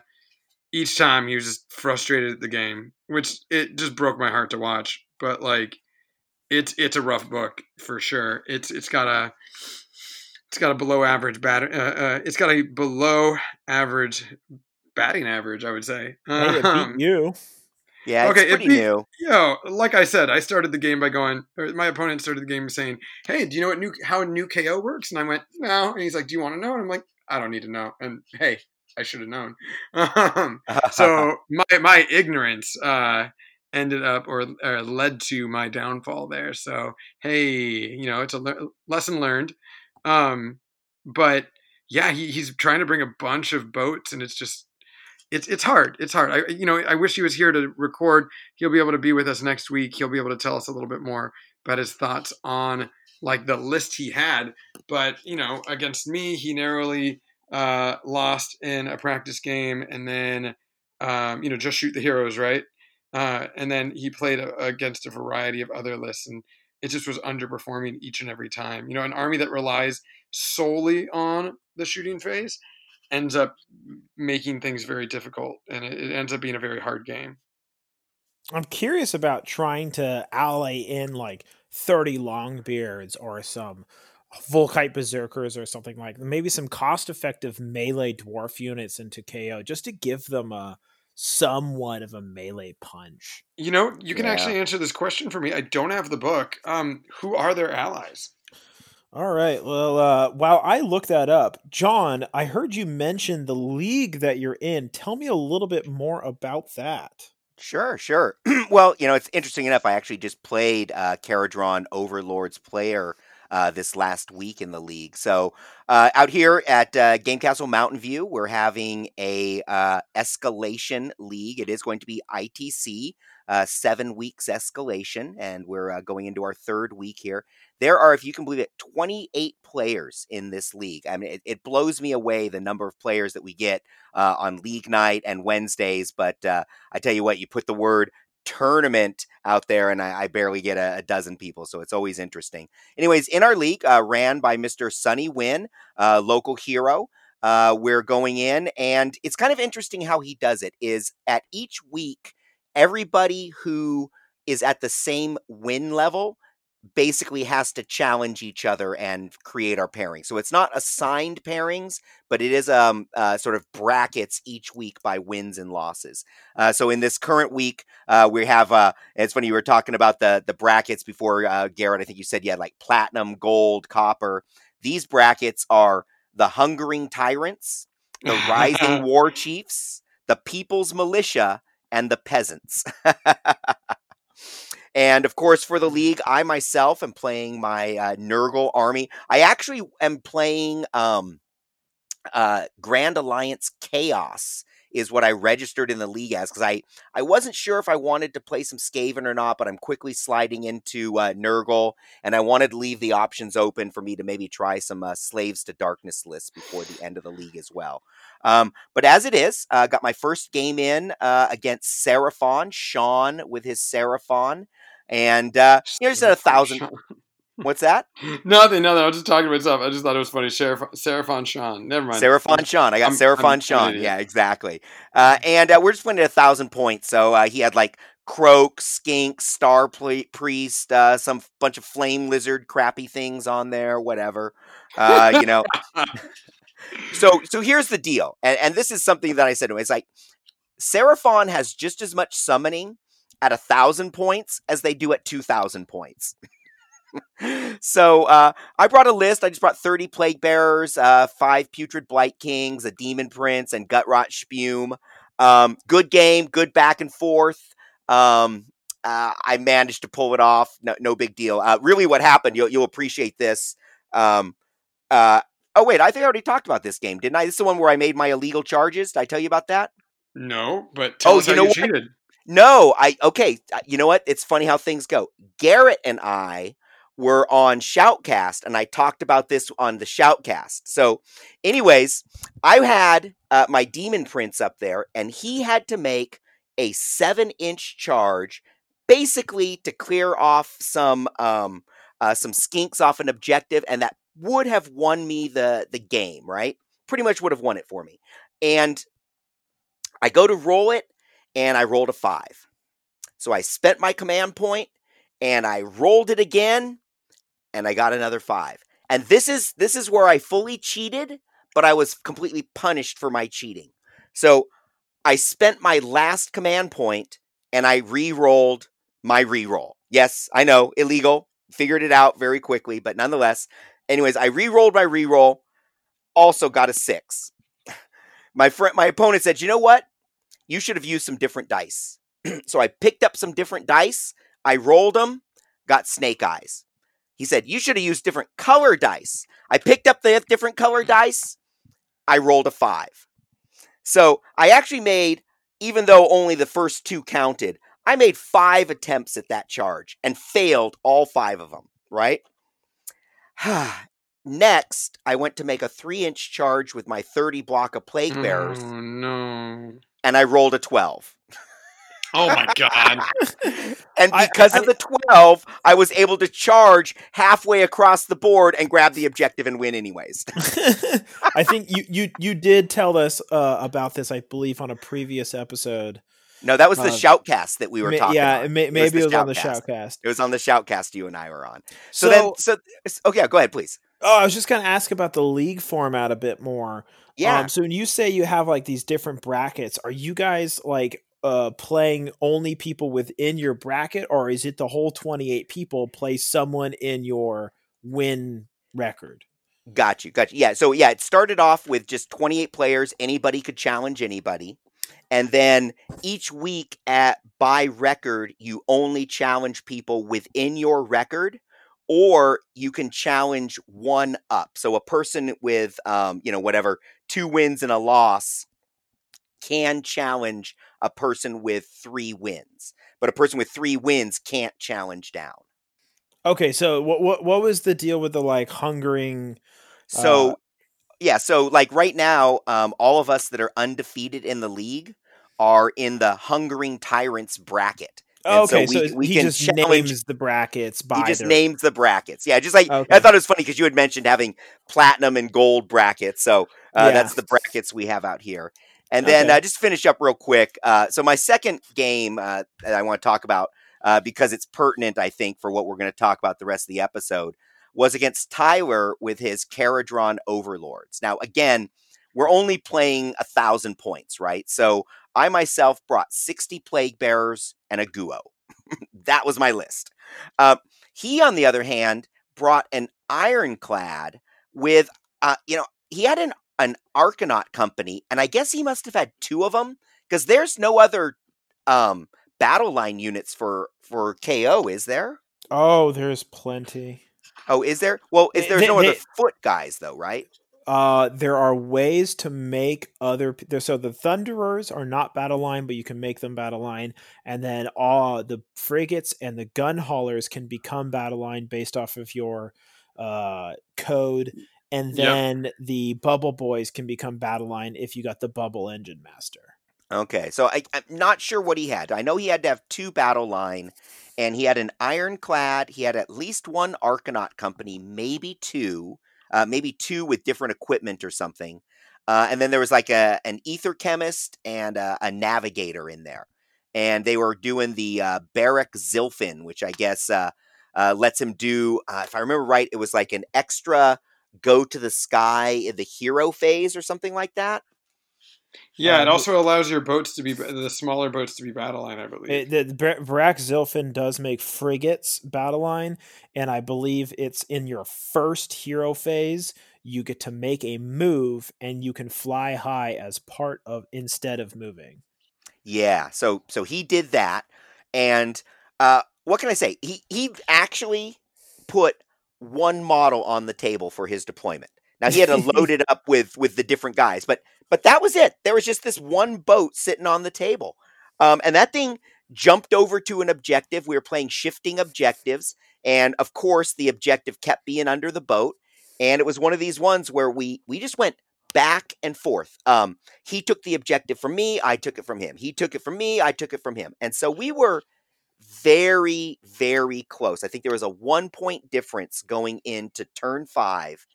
each time he was just frustrated at the game, which it just broke my heart to watch. But like, it's it's a rough book for sure. It's it's got a it's got a below average bat. Uh, uh, it's got a below average batting average, I would say. Hey, um, you. Yeah, okay, pretty beat, new. Yo, like I said, I started the game by going. my opponent started the game saying, "Hey, do you know what new how new KO works?" And I went, "No." And he's like, "Do you want to know?" And I'm like, "I don't need to know." And hey, I should have known. Um, so my my ignorance uh, ended up or, or, led to my downfall there. So hey, you know, it's a le- lesson learned. Um, but yeah, he, he's trying to bring a bunch of boats, and it's just it's it's hard. It's hard. I you know I wish he was here to record. He'll be able to be with us next week. He'll be able to tell us a little bit more about his thoughts on like the list he had. But you know, against me, he narrowly uh, lost in a practice game, and then um, you know just shoot the heroes right. Uh, and then he played a, against a variety of other lists, and it just was underperforming each and every time. You know, an army that relies solely on the shooting phase ends up making things very difficult, and it, it ends up being a very hard game. I'm curious about trying to ally in like 30 Longbeards or some Volkite Berserkers or something like maybe some cost effective melee dwarf units into KO just to give them a somewhat of a melee punch. You know, you can yeah. actually answer this question for me. I don't have the book. Um, who are their allies? All right. Well, uh, while I look that up, John, I heard you mention the league that you're in. Tell me a little bit more about that. Sure, sure. well, you know, it's interesting enough. I actually just played uh, Kharadron Overlord's player uh, this last week in the league. So uh, out here at uh, Game Castle Mountain View, we're having a uh, escalation league. It is going to be ITC, uh, seven weeks escalation, and we're uh, going into our third week here. There are, if you can believe it, 28 players in this league. I mean, it, it blows me away the number of players that we get on league night and Wednesdays. But I tell you what, you put the word tournament out there, and I, I barely get a, a, dozen people, so it's always interesting. Anyways, in our league, uh, ran by Mr. Sunny Win, uh, local hero. Uh, we're going in, and it's kind of interesting how he does it. Is at each week, everybody who is at the same win level basically has to challenge each other and create our pairing. So it's not assigned pairings, but it is um uh, sort of brackets each week by wins and losses. Uh, so in this current week, uh, we have. Uh, it's funny you were talking about the the brackets before, uh, Garrett. I think you said you had like platinum, gold, copper. These brackets are the hungering tyrants, the rising war chiefs, the people's militia, and the peasants. And of course, for the league, I myself am playing my uh, Nurgle army. I actually am playing um, uh, Grand Alliance Chaos is what I registered in the league as because I I wasn't sure if I wanted to play some Skaven or not, but I'm quickly sliding into uh, Nurgle, and I wanted to leave the options open for me to maybe try some uh, Slaves to Darkness lists before the end of the league as well. Um, but as it is, I uh, got my first game in uh, against Seraphon, Sean with his Seraphon. And uh, here's a thousand. What's that? nothing, nothing. I was just talking to myself. I just thought it was funny. Seraphon Sean. Never mind. Seraphon Sean. I got I'm, Sean. Yeah, exactly. Uh, and uh, we're just winning a thousand points. So uh, he had like Kroak, Skink, Star Priest, uh, some bunch of Flame Lizard crappy things on there, whatever. Uh, you know. so so here's the deal. And, and this is something that I said to him. It's like Seraphon has just as much summoning at a thousand points as they do at two thousand points. so uh, I brought a list. I just brought 30 plague bearers, uh, five putrid blight kings, a demon prince, and Gutrot Spume. Um, good game, good back and forth. Um, uh, I managed to pull it off. No, no big deal. Uh, really, what happened? You'll, you'll appreciate this. Um, uh, oh wait, I think I already talked about this game, didn't I? This is the one where I made my illegal charges. Did I tell you about that? No, but oh, you know you cheated. No, I okay. Uh, you know what? It's funny how things go. Garrett and I were on Shoutcast, and I talked about this on the Shoutcast. So, anyways, I had uh, my Demon Prince up there, and he had to make a seven-inch charge, basically to clear off some um, uh, some skinks off an objective, and that would have won me the the game. Right? Pretty much would have won it for me. And I go to roll it, and I rolled a five. So I spent my command point and I rolled it again and I got another five. And this is this is where I fully cheated, but I was completely punished for my cheating. So I spent my last command point and I re-rolled my re-roll. Yes, I know, illegal. Figured it out very quickly, but nonetheless. Anyways, I re-rolled my re-roll, also got a six. My friend my opponent said, you know what? you should have used some different dice. so I picked up some different dice. I rolled them, got snake eyes. He said, You should have used different color dice. I picked up the different color mm. dice. I rolled a five. So I actually made, even though only the first two counted, I made five attempts at that charge and failed all five of them, right? Next, I went to make a three inch charge with my 30 block of plague bearers. Oh, no and I rolled a 12. Oh my god. and because I, I, of the 12, I was able to charge halfway across the board and grab the objective and win anyways. I think you you you did tell us uh, about this I believe on a previous episode. No, that was the uh, shoutcast that we were talking yeah, about. May, maybe it was, it was on the shoutcast. It was on the shoutcast you and I were on. So, so then so okay, yeah, go ahead please. Oh, I was just going to ask about the league format a bit more. Yeah. Um, so when you say you have like these different brackets, are you guys like uh, playing only people within your bracket, or is it the whole 28 people play someone in your win record? Got you. Got you. Yeah. So, yeah, it started off with just 28 players. Anybody could challenge anybody. And then each week at by record, you only challenge people within your record or you can challenge one up. So a person with, um, you know, whatever, two wins and a loss can challenge a person with three wins, but a person with three wins can't challenge down. Okay, so what what what was the deal with the like hungering? So Uh, yeah, so like right now, um, all of us that are undefeated in the league are in the hungering tyrants bracket. And so okay, we- so, we he can just challenge- names the brackets by He just their- names the brackets. Yeah, just like I thought it was funny because you had mentioned having platinum and gold brackets. So uh, Yeah. that's the brackets we have out here. And then Okay. uh, just finish up real quick. Uh, so my second game uh, that I want to talk about uh, because it's pertinent, I think, for what we're going to talk about the rest of the episode was against Tyler with his Kharadron Overlords. Now, again, we're only playing a thousand points, right? So I myself brought 60 Plague Bearers and a Guo. that was my list. Uh, he, on the other hand, brought an Ironclad with, uh, you know, he had an an Arkanaut company, and I guess he must have had two of them because there's no other um, battle line units for for KO, is there? Oh, there's plenty. Oh, is there? Well, is They- there's they- no other they- foot guys though, right? Uh, there are ways to make other. there- So the Thunderers are not battle line, but you can make them battle line, and then all the frigates and the gun haulers can become battle line based off of your uh, code, and Yep. then the Bubble Boys can become battle line if you got the Bubble Engine Master. Okay, so I, I'm not sure what he had. I know he had to have two battle line, and he had an ironclad. He had at least one Arkanaut company, maybe two, uh, maybe two with different equipment or something. Uh, and then there was like a an Aether-Khemist and a, a navigator in there, and they were doing the uh, Barak Zilfin, which I guess uh, uh, lets him do. Uh, if I remember right, it was like an extra go to the sky in the hero phase or something like that. Yeah, it Um, also allows your boats to be the smaller boats to be battle line, I believe. It, the, the Bar- Barak Zilfin does make frigates battle line, and I believe it's in your first hero phase. You get to make a move, and you can fly high as part of instead of moving. Yeah, so so he did that, and uh, what can I say? He he actually put one model on the table for his deployment. Now he had to load it up with with the different guys, but but that was it. There was just this one boat sitting on the table, um, and that thing jumped over to an objective. We were playing shifting objectives, and of course the objective kept being under the boat, and it was one of these ones where we we just went back and forth. Um, he took the objective from me, I took it from him. He took it from me, I took it from him. And so we were very, very close. I think there was a one point difference going into turn five.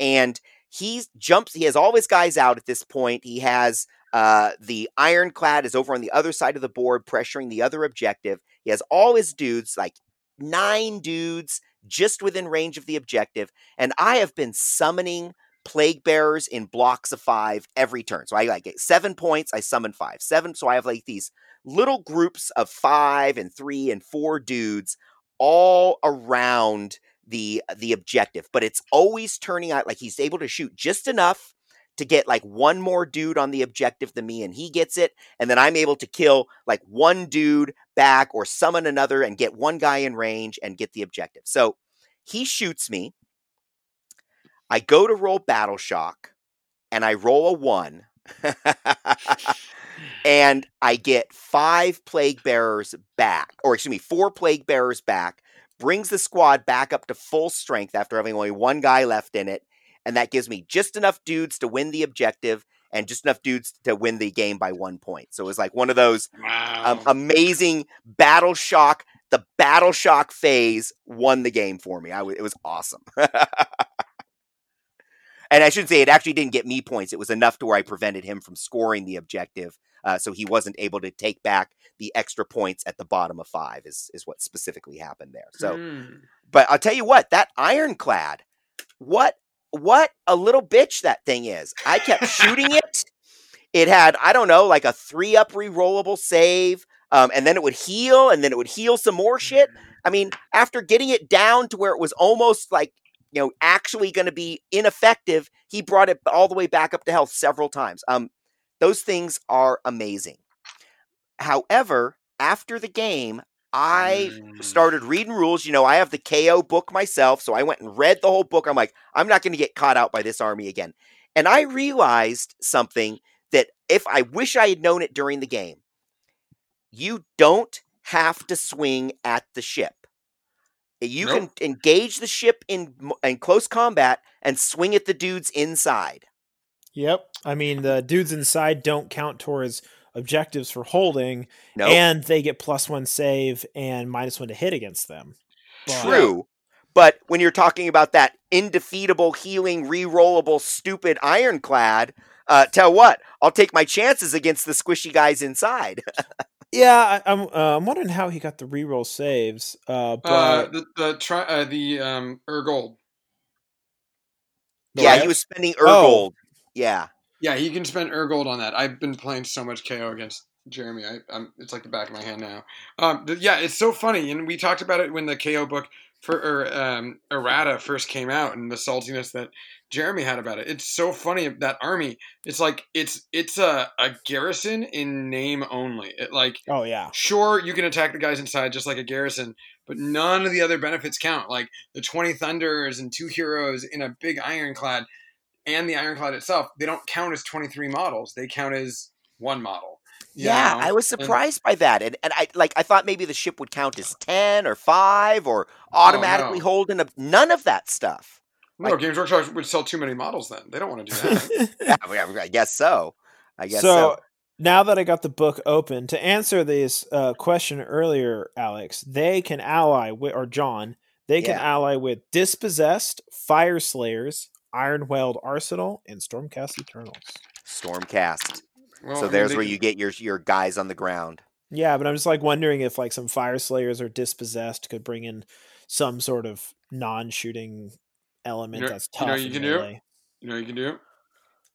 And he jumps, he has all his guys out at this point. He has uh, the ironclad is over on the other side of the board, pressuring the other objective. He has all his dudes, like nine dudes, just within range of the objective. And I have been summoning plague bearers in blocks of five every turn. So I like get seven points, I summon five. Seven, so I have like these little groups of five and three and four dudes all around the the objective. But it's always turning out like he's able to shoot just enough to get like one more dude on the objective than me and he gets it and then i'm able to kill like one dude back or summon another and get one guy in range and get the objective so he shoots me i go to roll battle shock and i roll a one and i get five plague bearers back or excuse me four plague bearers back brings the squad back up to full strength after having only one guy left in it and that gives me just enough dudes to win the objective and just enough dudes to win the game by one point. So it was like one of those wow. um, amazing battle shock. The battle shock phase won the game for me. I w- it was awesome. and I should say it actually didn't get me points. It was enough to where I prevented him from scoring the objective, uh, so he wasn't able to take back the extra points at the bottom of five. Is is what specifically happened there. So Hmm. but I'll tell you what, that ironclad, what what a little bitch that thing is. I kept shooting it. It had, I don't know, like a three up re-rollable save. Um, and then it would heal, and then it would heal some more shit. I mean, after getting it down to where it was almost like, you know, actually going to be ineffective, he brought it all the way back up to health several times. Um, those things are amazing. However, after the game, I Mm. started reading rules. You know, I have the KO book myself, so I went and read the whole book. I'm like, I'm not going to get caught out by this army again. And I realized something that if I wish I had known it during the game, you don't have to swing at the ship. You Nope. can engage the ship in in close combat and swing at the dudes inside. Yep. I mean, the dudes inside don't count towards objectives for holding, No, and they get plus one save and minus one to hit against them. But- True. But when you're talking about that indefeatable, healing, re-rollable, stupid ironclad, uh, tell what, I'll take my chances against the squishy guys inside. Yeah, I, I'm. Uh, I'm wondering how he got the reroll saves. Uh, but Uh, the the tri- uh, the um Urgold. The yeah, what? he was spending Oh. Yeah. Yeah, he can spend Urgold on that. I've been playing so much KO against Jeremy. I, I'm it's like the back of my hand now. Um, th- yeah, it's so funny, and we talked about it when the KO book for or, um, errata first came out, and the saltiness that Jeremy had about it. It's so funny that army. It's like it's it's a, a garrison in name only. It like oh yeah, sure you can attack the guys inside just like a garrison but none of the other benefits count like the 20 thunders and two heroes in a big ironclad and the ironclad itself they don't count as 23 models they count as one model Yeah, know? I was And- surprised by that. And and I like I thought maybe the ship would count as 10 or 5 or automatically no. hold in a none of that stuff. no games workshop would sell too many models then they don't want to do that Yeah, I I guess so. I guess so, so. now that I got the book open to answer this uh, question earlier, Alex, they can ally with or John. They can Yeah. ally with dispossessed, fire slayers, Ironweld Arsenal, and Stormcast Eternals. Stormcast. well, so mean, there's they where you get your your guys on the ground. Yeah, but I'm just like wondering if like some fire slayers or dispossessed could bring in some sort of non-shooting element know- that's you tough. know you in can do? you know you can do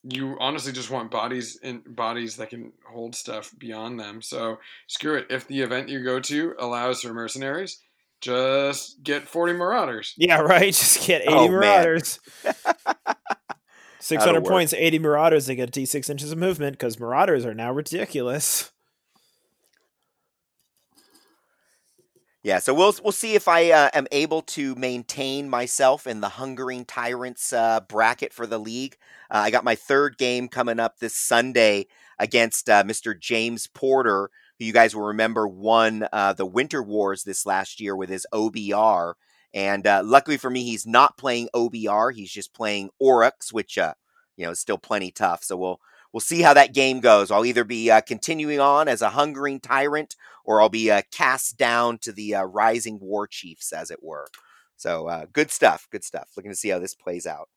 you honestly just want bodies in bodies that can hold stuff beyond them so screw it if the event you go to allows for mercenaries just get 40 marauders Yeah, right. Just get 80 Oh, marauders. 600 points, 80 marauders. They get D6 inches of movement because marauders are now ridiculous. Yeah, so we'll we'll see if I uh, am able to maintain myself in the hungering tyrants uh, bracket for the league. Uh, I got my third game coming up this Sunday against uh, Mr. James Porter, who you guys will remember won uh, the Winter Wars this last year with his OBR. And uh, luckily for me, he's not playing OBR; he's just playing Orruks, which uh, you know is still plenty tough. So we'll we'll see how that game goes. I'll either be uh, continuing on as a hungering tyrant or I'll be uh, cast down to the uh, rising war chiefs, as it were. So uh, good stuff, good stuff. Looking to see how this plays out.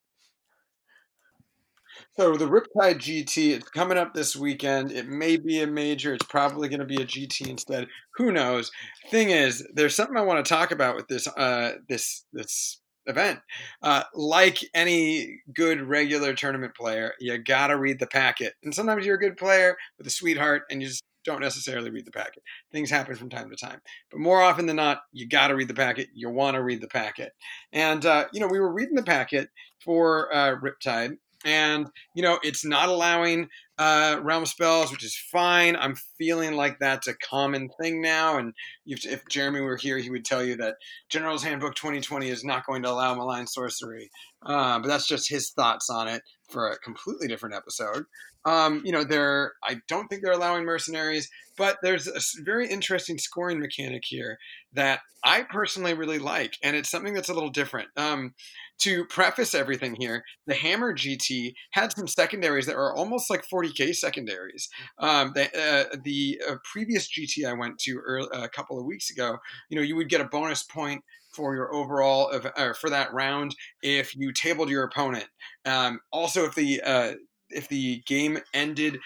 So the Riptide GT, it's coming up this weekend. It may be a major. It's probably going to be a GT instead. Who knows? Thing is, there's something I want to talk about with this uh, this this event. Uh, like any good regular tournament player, you gotta read the packet. And sometimes you're a good player with a sweetheart, and you just don't necessarily read the packet. Things happen from time to time, but more often than not, you gotta read the packet. You want to read the packet. And uh, you know, we were reading the packet for uh, Riptide and you know it's not allowing uh, realm spells, which is fine. I'm feeling like that's a common thing now, and if, if Jeremy were here, he would tell you that General's Handbook 2020 is not going to allow malign sorcery. Uh, but that's just his thoughts on it for a completely different episode. Um, you know, they're I don't think they're allowing mercenaries, but there's a very interesting scoring mechanic here that I personally really like, and it's something that's a little different. Um, to preface everything here, the Hammer GT had some secondaries that were almost like 40k secondaries. Um, the uh, the uh, previous GT I went to early, a couple of weeks ago, you know, you would get a bonus point for your overall of, for that round if you tabled your opponent. Um, also, if the uh, if the game ended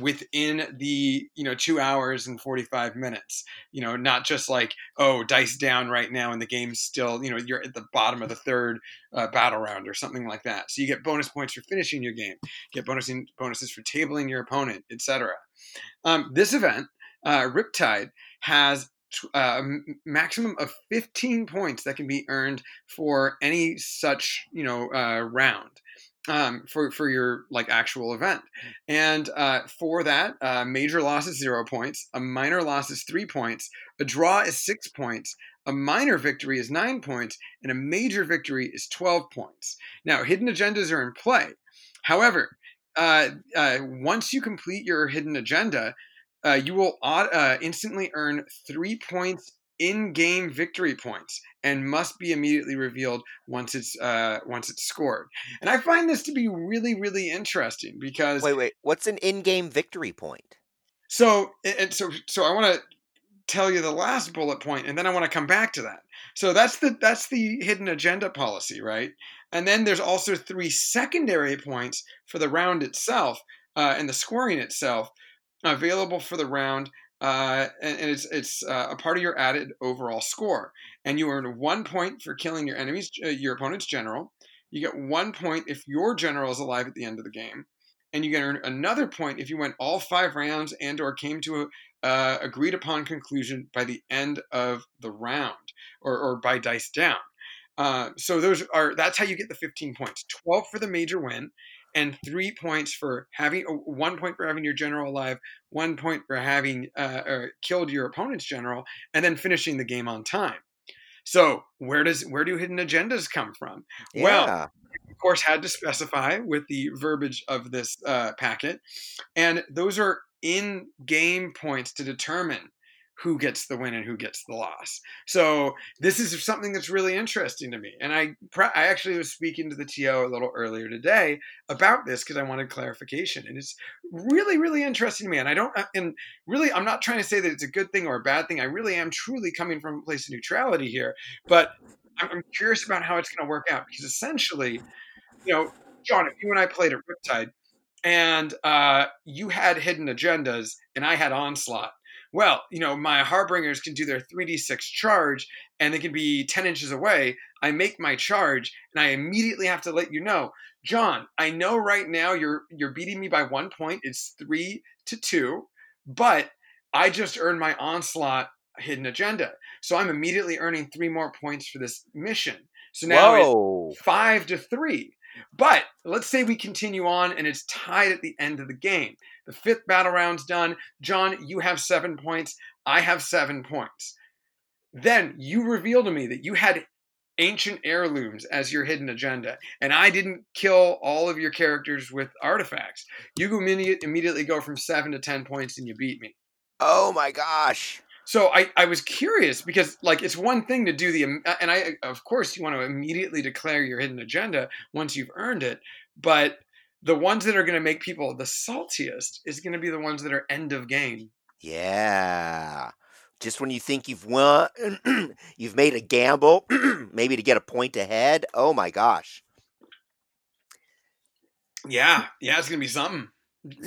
within the you know two hours and 45 minutes you know not just like oh dice down right now and the game's still you know you're at the bottom of the third uh, battle round or something like that. So you get bonus points for finishing your game get bonus bonuses for tabling your opponent etc um, this event uh, riptide has uh, maximum of 15 points that can be earned for any such you know uh, round um, for for your like actual event. And uh, for that, uh, major loss is zero points, a minor loss is three points, a draw is six points, a minor victory is nine points, and a major victory is twelve points. Now, hidden agendas are in play. However, uh, uh once you complete your hidden agenda, uh, you will uh, instantly earn three points in-game victory points and must be immediately revealed once it's uh, once it's scored. And I find this to be really really interesting because wait wait what's an in-game victory point? So and so so I want to tell you the last bullet point and then I want to come back to that. So that's the that's the hidden agenda policy, right? And then there's also three secondary points for the round itself uh, and the scoring itself available for the round uh, and, and, it's it's uh, a part of your added overall score. And you earn one point for killing your enemy's uh, your opponent's general. You get one point if your general is alive at the end of the game, and you get earn another point if you went all five rounds and or came to a uh, agreed upon conclusion by the end of the round or, or by dice down. Uh, so those are that's how you get the 15 points. 12 for the major win, and three points for having uh, one point for having your general alive, one point for having uh, killed your opponent's general, and then finishing the game on time. So where does where do hidden agendas come from? Yeah. Well, of course, had to specify with the verbiage of this uh, packet, and those are in-game points to determine who gets the win and who gets the loss. So this is something that's really interesting to me. And I I actually was speaking to the TO a little earlier today about this because I wanted clarification. And it's really really interesting to me. And I don't uh, and really I'm not trying to say that it's a good thing or a bad thing. I really am truly coming from a place of neutrality here, but I'm curious about how it's going to work out because essentially, you know, John, if you and I played at Riptide and uh, you had hidden agendas and I had onslaught well, you know, my harbingers can do their 3d6 charge and they can be 10 inches away. I make my charge and I immediately have to let you know, John, I know right now you're you're beating me by 1 point. It's 3 to 2, but I just earned my onslaught hidden agenda. So I'm immediately earning 3 more points for this mission. So now Whoa. it's 5 to 3. But let's say we continue on and it's tied at the end of the game. The fifth battle round's done. John, you have seven points. I have seven points. Then you reveal to me that you had ancient heirlooms as your hidden agenda, and I didn't kill all of your characters with artifacts. You immediately go from seven to ten points and you beat me. Oh my gosh. So I, I was curious because like it's one thing to do the uh, and I of course you want to immediately declare your hidden agenda once you've earned it, but the ones that are going to make people the saltiest is going to be the ones that are end of game. Yeah. Just when you think you've won, you've made a gamble, maybe to get a point ahead. Oh my gosh. Yeah, yeah, it's gonna be something.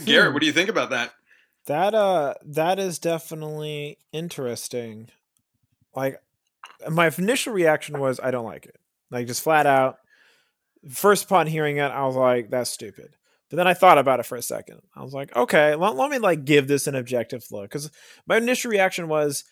Garrett, what hmm. do you think about that? That uh, that is definitely interesting. Like, my initial reaction was, I don't like it. Like, just flat out, first upon hearing it, I was like, that's stupid. But then I thought about it for a second. I was like, okay, let, let me like give this an objective look because my initial reaction was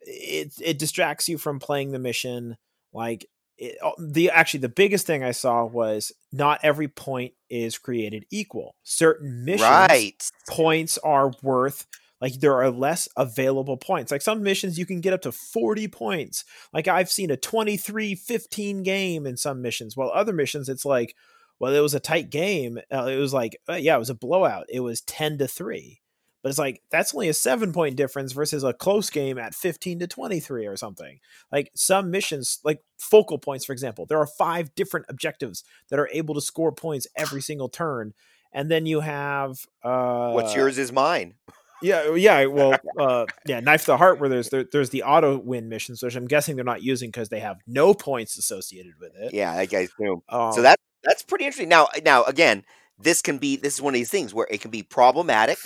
it it distracts you from playing the mission. Like it, the actually the biggest thing I saw was not every point is created equal. Certain missions right. points are worth like there are less available points. Like some missions you can get up to 40 points. Like I've seen a 23-15 game in some missions, while other missions it's like well it was a tight game. Uh, it was like uh, yeah, it was a blowout. It was 10 to 3. But it's like that's only a 7 point difference versus a close game at 15 to 23 or something. Like some missions like focal points for example, there are five different objectives that are able to score points every single turn and then you have uh what's yours is mine yeah, yeah. Well, uh, yeah, knife to the heart. Where there's there, there's the auto win missions, which I'm guessing they're not using because they have no points associated with it. Yeah, I guess too. Um, so that that's pretty interesting. Now, now again, this can be this is one of these things where it can be problematic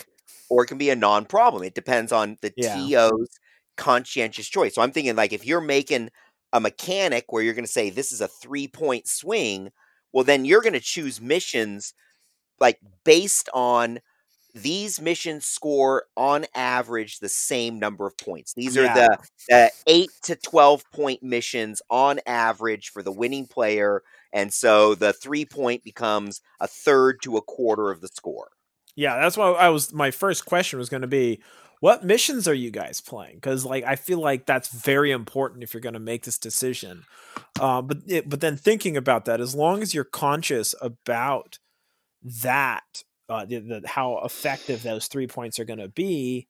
or it can be a non-problem. It depends on the yeah. TO's conscientious choice. So I'm thinking like if you're making a mechanic where you're going to say this is a three point swing, well then you're going to choose missions like based on these missions score on average the same number of points. These Yeah. are the, the eight to twelve point missions on average for the winning player, and so the three point becomes a third to a quarter of the score. Yeah, that's why I was. My first question was going to be, what missions are you guys playing? Because like I feel like that's very important if you're going to make this decision. Uh, but it, but then thinking about that, as long as you're conscious about that, uh, the, the, how effective those three points are going to be,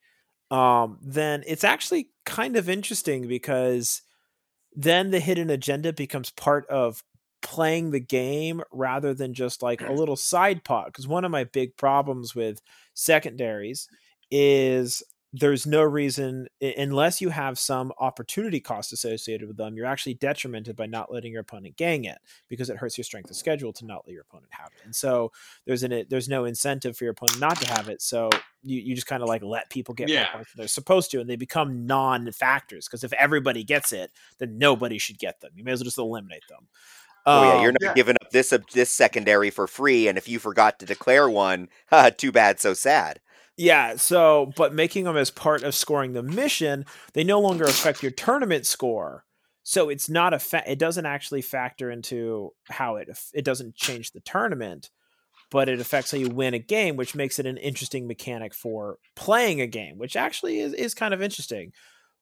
um, then it's actually kind of interesting because then the hidden agenda becomes part of playing the game rather than just like a mm. little side pot because one of my big problems with secondaries is there's no reason unless you have some opportunity cost associated with them you're actually detrimented by not letting your opponent gang it because it hurts your strength of schedule to not let your opponent have it and so there's an there's no incentive for your opponent not to have it so you, you just kind of like let people get Yeah. points they're supposed to and they become non-factors because if everybody gets it then nobody should get them you may as well just eliminate them Oh yeah, you're Um, not yeah. giving up this uh, this secondary for free, and if you forgot to declare one, too bad, so sad. Yeah, so but making them as part of scoring the mission, they no longer affect your tournament score. So it's not a fa- it doesn't actually factor into how it it doesn't change the tournament, but it affects how you win a game, which makes it an interesting mechanic for playing a game, which actually is is kind of interesting.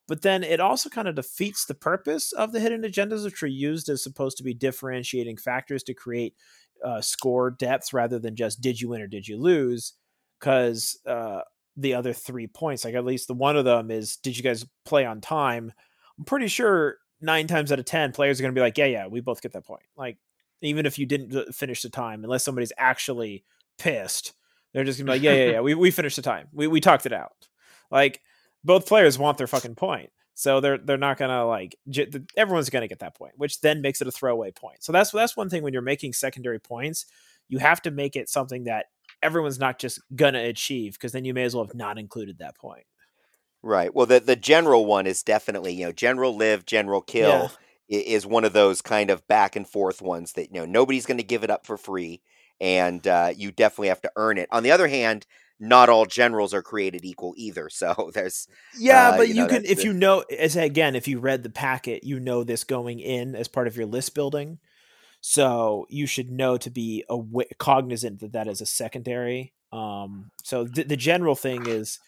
But then it also kind of defeats the purpose of the hidden agendas, which are used as supposed to be differentiating factors to create uh, score depth rather than just did you win or did you lose because uh, the other three points, like at least the one of them is, did you guys play on time? I'm pretty sure nine times out of ten, players are going to be like, yeah, yeah, we both get that point. Like even if you didn't uh, finish the time, unless somebody's actually pissed, they're just gonna be like, yeah, yeah, yeah, we we finished the time, we we talked it out. Like both players want their fucking point. So they're they're not gonna like j- everyone's gonna get that point, which then makes it a throwaway point. So that's that's one thing when you're making secondary points, you have to make it something that everyone's not just gonna achieve because then you may as well have not included that point. Right. Well, the the general one is definitely you know general live, general kill i- is one of those kind of back and forth ones that you know nobody's going to give it up for free, and uh, you definitely have to earn it. On the other hand, not all generals are created equal either. So there's Yeah, Uh, but you you, can if you know as again if you read the packet, you know this going in as part of your list building. So you should know to be awa- cognizant that that is a secondary. Um, so th- the general thing is,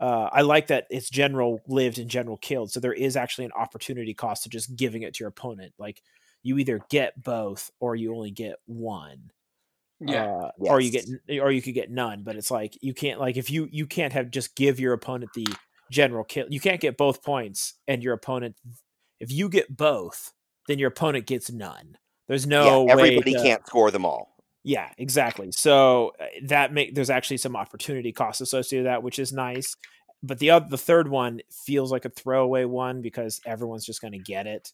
uh, I like that it's general lived and general killed. So there is actually an opportunity cost to just giving it to your opponent. Like you either get both or you only get one Yeah. uh, or you get or you could get none but it's like you can't like if you you can't have just give your opponent the general kill you can't get both points and your opponent if you get both then your opponent gets none there's no yeah, everybody to- can't score them all. yeah exactly so uh, that make there's actually some opportunity costs associated with that which is nice but the other the third one feels like a throwaway one because everyone's just going to get it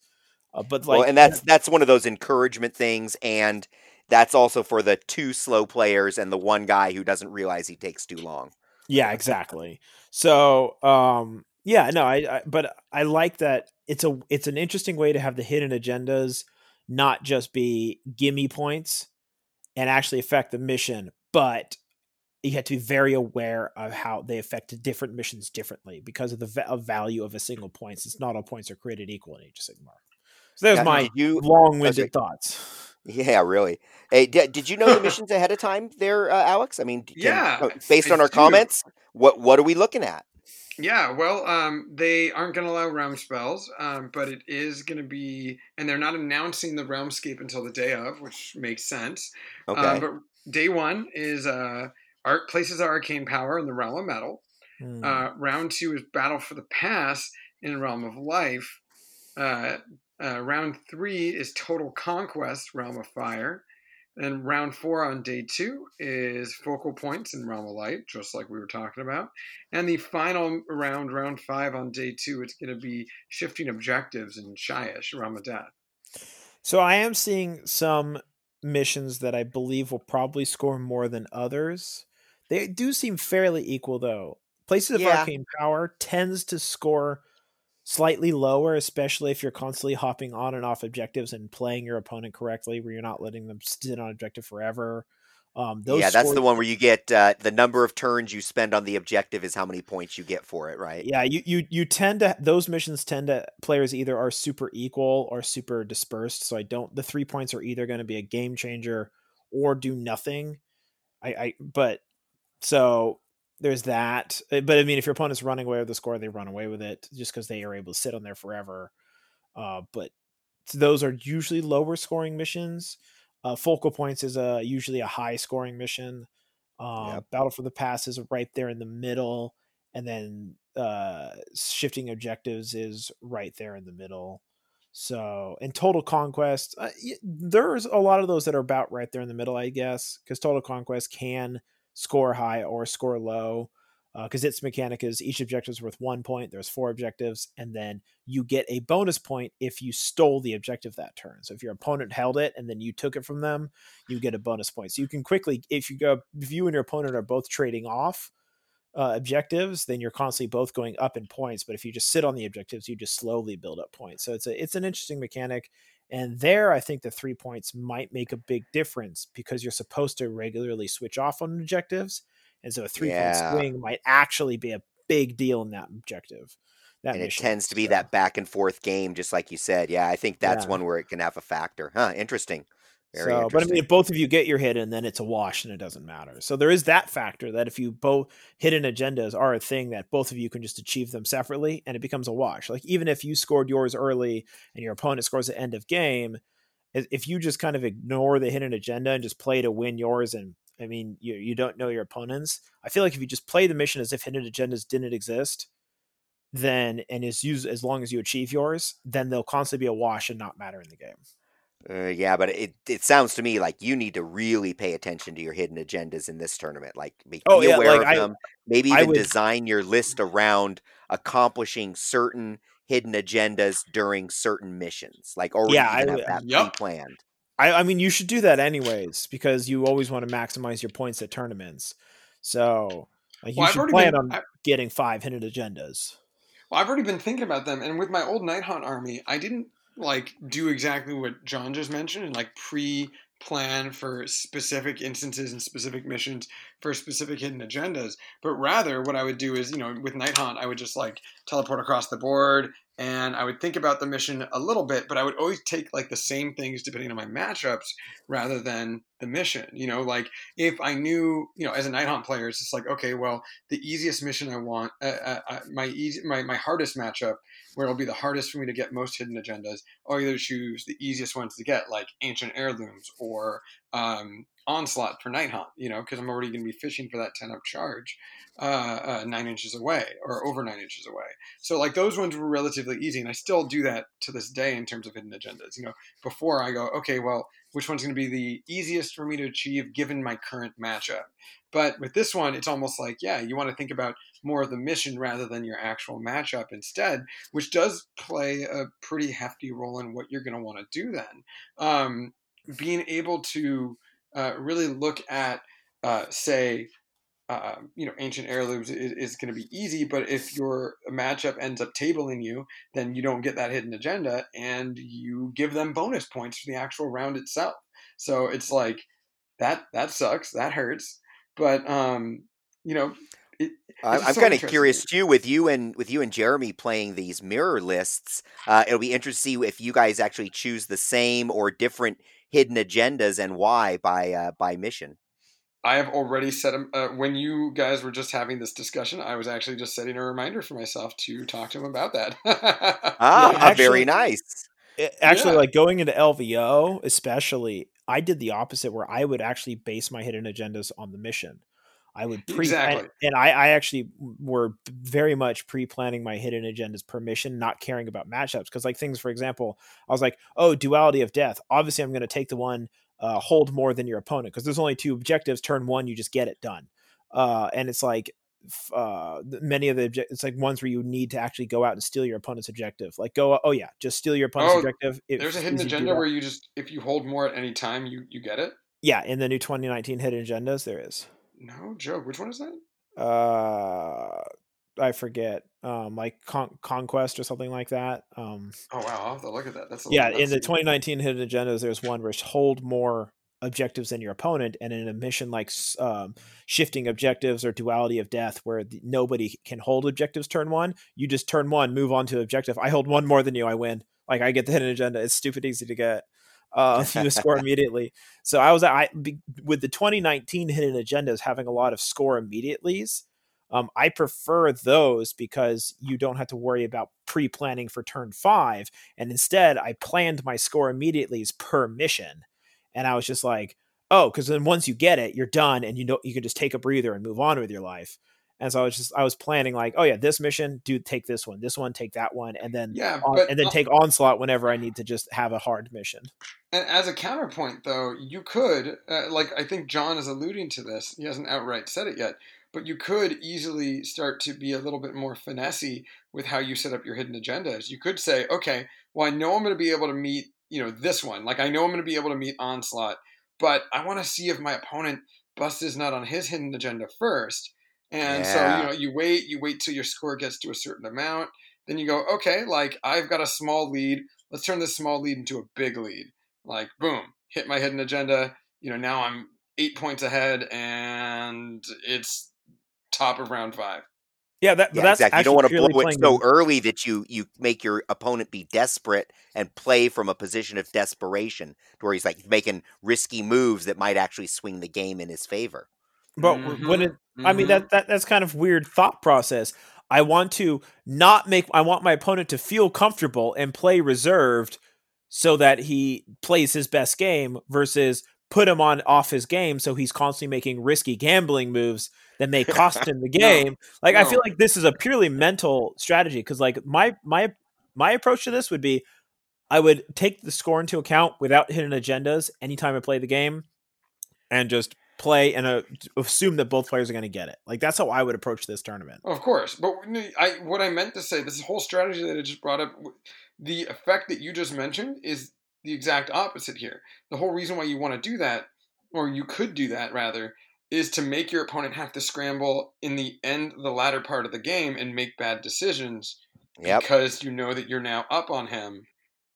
uh, but like well, and that's that's one of those encouragement things, and that's also for the two slow players and the one guy who doesn't realize he takes too long. Yeah, exactly. So, um, yeah, no, I, I, but I like that it's a, it's an interesting way to have the hidden agendas not just be gimme points and actually affect the mission, but you have to be very aware of how they affect different missions differently because of the va- of value of a single point. Since not all points are created equal in Age of Sigmar. So there's Now, my you long-winded thoughts. Yeah, really. Hey, did, did you know the missions ahead of time there, uh, Alex? I mean, can- Yeah, uh, based on our do. comments, what what are we looking at? Yeah, well, um, they aren't going to allow realm spells, um, but it is going to be, and they're not announcing the realmscape until the day of, which makes sense. Okay. Um, but day one is uh, art places of arcane power in the realm of metal. Hmm. Uh, round two is battle for the pass in realm of life. Uh, uh, round three is total conquest, realm of fire. And round four on day two is focal points in realm of light, just like we were talking about. And the final round, round five on day two, it's going to be shifting objectives in Shyish, realm of death. So I am seeing some missions that I believe will probably score more than others. They do seem fairly equal though. Places of Yeah. Arcane Power tends to score slightly lower, especially if you're constantly hopping on and off objectives and playing your opponent correctly, where you're not letting them sit on objective forever. Um, those yeah, that's the one where you get uh, the number of turns you spend on the objective is how many points you get for it, right? Yeah, you you you tend to those missions tend to players either are super equal or super dispersed. So I don't the three points are either going to be a game changer or do nothing. I, I but so there's that. Uh, But I mean, if your opponent's running away with the score, they run away with it just because they are able to sit on there forever. Uh, but those are usually lower scoring missions. Uh, focal points is a usually a high scoring mission. Uh, Yep. Battle for the Pass is right there in the middle, and then uh, shifting objectives is right there in the middle. So, and Total Conquest, uh, there's a lot of those that are about right there in the middle, I guess, because Total Conquest can score high or score low. Because its mechanic is each objective is worth one point. There's four objectives, and then you get a bonus point if you stole the objective that turn. So if your opponent held it and then you took it from them, you get a bonus point. So you can quickly, if you go, if you and your opponent are both trading off uh, objectives, then you're constantly both going up in points. But if you just sit on the objectives, you just slowly build up points. So it's a it's an interesting mechanic. And there, I think the three points might make a big difference because you're supposed to regularly switch off on objectives, and so a three Yeah. point swing might actually be a big deal in that objective. That and it tends to be So- that back and forth game, just like you said. Yeah, I think that's Yeah. one where it can have a factor. Huh? Interesting. Very so, but I mean, if both of you get your hidden, then it's a wash and it doesn't matter. So there is that factor that if you both hidden agendas are a thing that both of you can just achieve them separately and it becomes a wash. Like even if you scored yours early and your opponent scores at end of game, if you just kind of ignore the hidden agenda and just play to win yours and I mean you you don't know your opponents, I feel like if you just play the mission as if hidden agendas didn't exist, then and is used as long as you achieve yours, then they'll constantly be a wash and not matter in the game. Uh, yeah, but it it sounds to me like you need to really pay attention to your hidden agendas in this tournament. Like, be, Oh, be yeah, aware like, of I- them. Maybe even would- design your list around accomplishing certain hidden agendas during certain missions. Like, or Yeah, I have that Yup. pre-planned. I, I mean, you should do that anyways because you always want to maximize your points at tournaments. So, like, you Well, I've should already plan been- on I- getting five hidden agendas. Well, I've already been thinking about them, and with my old Night Haunt army, I didn't like do exactly what John just mentioned and like pre-plan for specific instances and specific missions for specific hidden agendas. But rather, what I would do is, you know, with Night Haunt, I would just like teleport across the board, and I would think about the mission a little bit, but I would always take like the same things depending on my matchups rather than the mission. You know, like if I knew, you know, as a Night Haunt player, it's just like, okay, well, the easiest mission I want, uh, uh, uh, my easy, my my hardest matchup, where it'll be the hardest for me to get most hidden agendas. I'll either choose the easiest ones to get, like ancient heirlooms or um, onslaught for night haunt. You know, because I'm already going to be fishing for that ten up charge, uh, uh, nine inches away or over nine inches away. So like those ones were relatively easy, and I still do that to this day in terms of hidden agendas. You know, before I go, okay, well, which one's going to be the easiest for me to achieve given my current matchup? But with this one, it's almost like, yeah, you want to think about more of the mission rather than your actual matchup instead, which does play a pretty hefty role in what you're going to want to do then. Um, being able to uh, really look at, uh, say, uh, you know, ancient heirlooms is, is going to be easy, but if your matchup ends up tabling you, then you don't get that hidden agenda, and you give them bonus points for the actual round itself. So it's like that that sucks, that hurts, but um, you know, it, I'm so kind of curious too with you and with you and Jeremy playing these mirror lists. Uh, it'll be interesting to see if you guys actually choose the same or different hidden agendas and why by uh, by mission. I have already set him. Uh, when you guys were just having this discussion, I was actually just setting a reminder for myself to talk to him about that. Ah, Yeah, very nice. It- actually, Yeah. like going into LVO, especially, I did the opposite where I would actually base my hidden agendas on the mission. I would pre Exactly. and, I, I actually were very much pre-planning my hidden agendas permission, not caring about matchups. Because like things, for example, I was like, oh, duality of death. Obviously, I'm going to take the one uh, hold more than your opponent because there's only two objectives. Turn one, you just get it done. Uh, and it's like uh, many of the object- it's like ones where you need to actually go out and steal your opponent's objective. Like go, oh yeah, just steal your opponent's Oh, objective. There's a hidden if you do agenda where you just, if you hold more at any time, you you get it. yeah, in the new 2019 hidden agendas, there is. No joke. Which one is that? Uh, I forget, um, like con- conquest or something like that. Um, Oh wow, I'll have to look at that. That's a yeah, in the nutsy. 2019 hidden agendas, there's one where hold more objectives than your opponent and in a mission like um, shifting objectives or duality of death where the, nobody can hold objectives turn one you just turn one move on to objective i hold one more than you i win like i get the hidden agenda it's stupid easy to get uh, you score immediately so i was i with the 2019 hidden agendas having a lot of score immediatelys um, I prefer those because you don't have to worry about pre planning for turn five. And instead, I planned my score immediately as per mission. And I was just like, oh, because then once you get it, you're done and you know you can just take a breather and move on with your life. And so I was just I was planning like, oh yeah, this mission, do take this one, this one, take that one, and then yeah, on, and then take onslaught whenever I need to just have a hard mission. And as a counterpoint, though, you could uh, like I think John is alluding to this. He hasn't outright said it yet but you could easily start to be a little bit more finessey with how you set up your hidden agendas. You could say, okay, well, I know I'm going to be able to meet, you know, this one. Like I know I'm going to be able to meet onslaught, but I want to see if my opponent busts his nut on his hidden agenda first. And yeah. so, you know, you wait, you wait till your score gets to a certain amount. Then you go, okay, like I've got a small lead. Let's turn this small lead into a big lead. Like, boom, hit my hidden agenda. You know, now I'm eight points ahead and it's top of round five. Yeah, that, yeah, that's exactly. You don't want to blow it so the... early that you you make your opponent be desperate and play from a position of desperation, to where he's like making risky moves that might actually swing the game in his favor. But mm-hmm. when it, mm-hmm. I mean that, that that's kind of weird thought process. I want to not make. I want my opponent to feel comfortable and play reserved, so that he plays his best game. Versus put him on off his game, so he's constantly making risky gambling moves that may cost him the game. no, like no. I feel like this is a purely mental strategy because like my my my approach to this would be I would take the score into account without hidden agendas anytime I play the game and just play and uh, assume that both players are going to get it. Like that's how I would approach this tournament. Of course, but I what I meant to say, this whole strategy that I just brought up, the effect that you just mentioned is the exact opposite here. The whole reason why you want to do that, or you could do that rather, is to make your opponent have to scramble in the end, the latter part of the game, and make bad decisions yep. because you know that you're now up on him,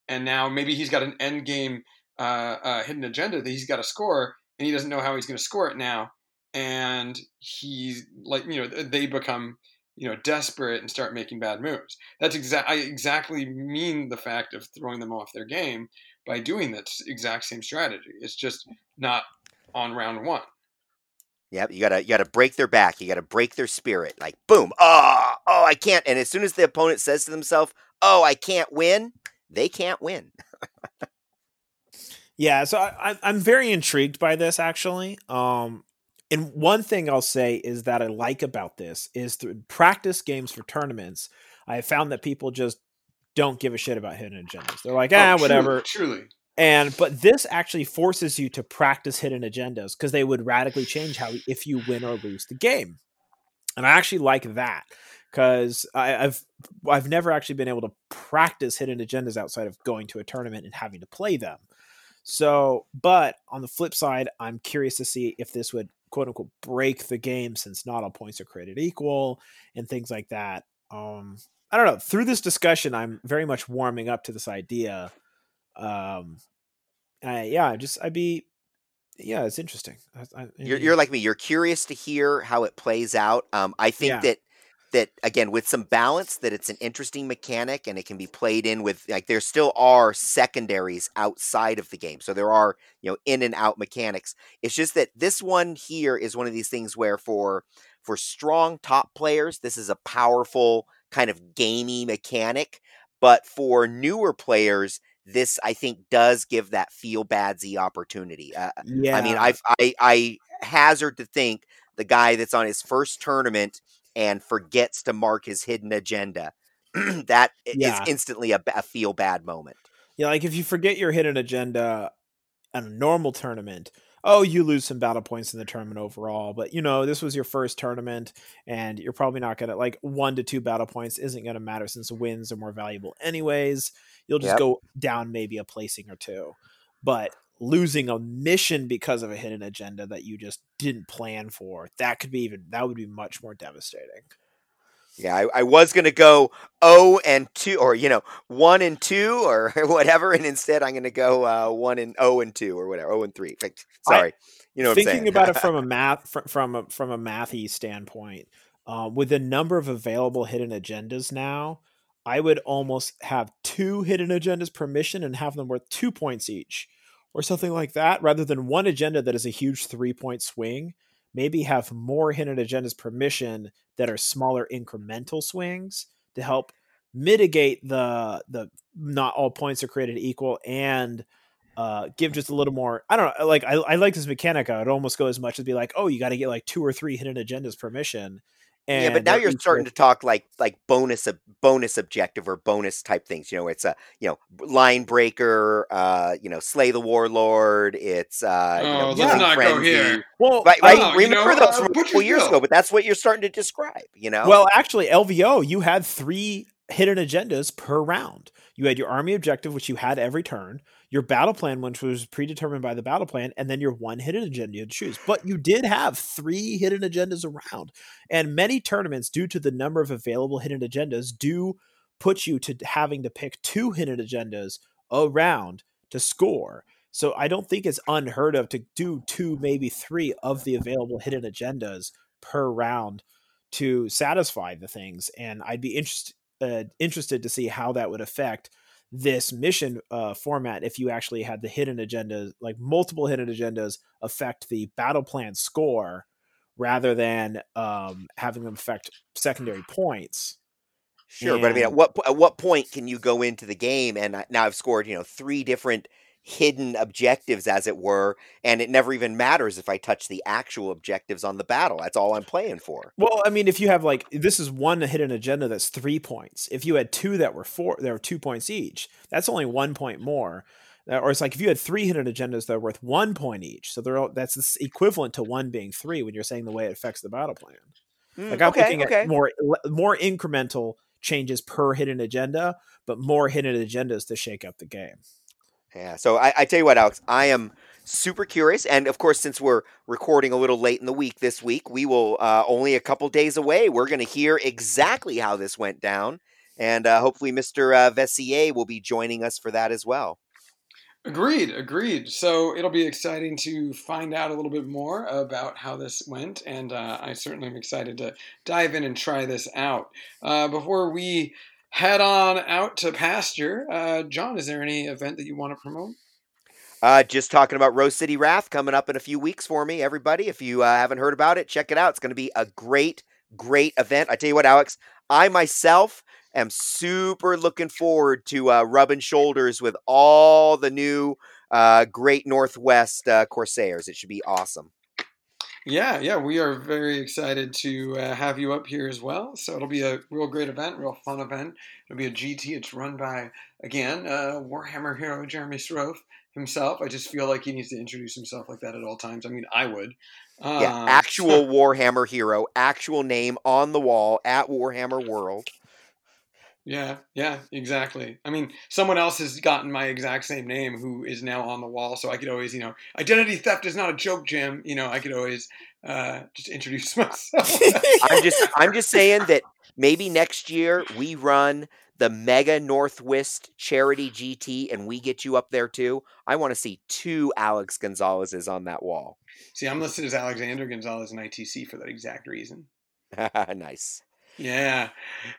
and now maybe he's got an end game uh, uh, hidden agenda that he's got to score, and he doesn't know how he's going to score it now, and he's like, you know, they become you know desperate and start making bad moves. That's exactly I exactly mean the fact of throwing them off their game by doing that exact same strategy. It's just not on round one. Yep, you gotta you gotta break their back. You gotta break their spirit. Like boom, oh, oh, I can't. And as soon as the opponent says to themselves, "Oh, I can't win," they can't win. yeah, so I, I'm very intrigued by this actually. Um, and one thing I'll say is that I like about this is through practice games for tournaments. I have found that people just don't give a shit about hidden agendas. They're like, ah, oh, whatever. Truly, truly. And but this actually forces you to practice hidden agendas because they would radically change how if you win or lose the game. And I actually like that because I've I've never actually been able to practice hidden agendas outside of going to a tournament and having to play them. So, but on the flip side, I'm curious to see if this would quote unquote break the game since not all points are created equal and things like that. Um, I don't know. Through this discussion, I'm very much warming up to this idea um, I, yeah, just I'd be, yeah, it's interesting. I, I, you're you're like me. You're curious to hear how it plays out. Um, I think yeah. that that again with some balance that it's an interesting mechanic and it can be played in with like there still are secondaries outside of the game so there are you know in and out mechanics it's just that this one here is one of these things where for for strong top players this is a powerful kind of gamey mechanic but for newer players this I think does give that feel badsy opportunity. Uh, yeah. I mean, i I I hazard to think the guy that's on his first tournament and forgets to mark his hidden agenda. that yeah. is instantly a, a feel bad moment. Yeah, like if you forget your hidden agenda at a normal tournament, oh, you lose some battle points in the tournament overall. But you know, this was your first tournament, and you're probably not gonna like one to two battle points isn't gonna matter since wins are more valuable anyways. You'll just yep. go down maybe a placing or two. But losing a mission because of a hidden agenda that you just didn't plan for, that could be even that would be much more devastating. Yeah, I, I was gonna go O and two, or you know, one and two, or whatever, and instead I'm gonna go uh, one and O and two, or whatever, O and three. Sorry, I, you know, thinking about it from a math from from a, from a mathy standpoint, uh, with the number of available hidden agendas now, I would almost have two hidden agendas per mission and have them worth two points each, or something like that, rather than one agenda that is a huge three point swing maybe have more hidden agendas per mission that are smaller incremental swings to help mitigate the the not all points are created equal and uh, give just a little more. I don't know. Like I, I like this mechanic. I would almost go as much as be like, oh, you got to get like two or three hidden agendas per mission, and yeah, but now you're starting to talk like like bonus bonus objective or bonus type things. You know, it's a you know line breaker. Uh, you know, slay the warlord. It's uh, oh, you know, let's not frenzy. go here. Well, right, right. Oh, remember you know, those from a couple years ago, but that's what you're starting to describe. You know. Well, actually, LVO, you had three hidden agendas per round. You had your army objective, which you had every turn your battle plan, which was predetermined by the battle plan, and then your one hidden agenda you choose. But you did have three hidden agendas around. And many tournaments, due to the number of available hidden agendas, do put you to having to pick two hidden agendas around to score. So I don't think it's unheard of to do two, maybe three of the available hidden agendas per round to satisfy the things. And I'd be interested uh, interested to see how that would affect this mission uh, format if you actually had the hidden agendas, like multiple hidden agendas, affect the battle plan score rather than um, having them affect secondary points. Sure, and... but I mean, at what at what point can you go into the game and now I've scored you know three different hidden objectives, as it were, and it never even matters if I touch the actual objectives on the battle. That's all I'm playing for. Well, I mean, if you have like this is one hidden agenda that's three points. If you had two that were four, there were two points each. That's only one point more. Or it's like if you had three hidden agendas that are worth one point each, so they're all, that's equivalent to one being three when you're saying the way it affects the battle plan. Mm, like I'm okay, looking okay. at more more incremental changes per hidden agenda, but more hidden agendas to shake up the game. Yeah. So I, I tell you what, Alex, I am super curious, and of course, since we're recording a little late in the week this week, we will uh, only a couple days away. We're going to hear exactly how this went down, and uh, hopefully, Mister uh, Vessier will be joining us for that as well. Agreed, agreed. So it'll be exciting to find out a little bit more about how this went, and uh, I certainly am excited to dive in and try this out. Uh, before we head on out to pasture. Uh, John, is there any event that you want to promote? Uh, just talking about Rose City Wrath coming up in a few weeks for me, everybody. If you uh, haven't heard about it, check it out. It's going to be a great, great event. I tell you what, Alex, I myself am super looking forward to uh, rubbing shoulders with all the new uh, Great Northwest uh, Corsairs. It should be awesome. Yeah, yeah, we are very excited to uh, have you up here as well. So it'll be a real great event, real fun event. It'll be a GT. It's run by again uh, Warhammer hero Jeremy Sroth himself. I just feel like he needs to introduce himself like that at all times. I mean, I would. Uh, yeah, actual Warhammer hero, actual name on the wall at Warhammer World. Yeah, yeah, exactly. I mean, someone else has gotten my exact same name who is now on the wall, so I could always, you know, identity theft is not a joke, Jim. You know, I could always uh, just introduce myself. I'm just, I'm just saying that maybe next year we run the Mega Northwest Charity GT, and we get you up there too. I want to see two Alex Gonzalez's on that wall. See, I'm listed as Alexander Gonzalez in ITC for that exact reason. nice. Yeah.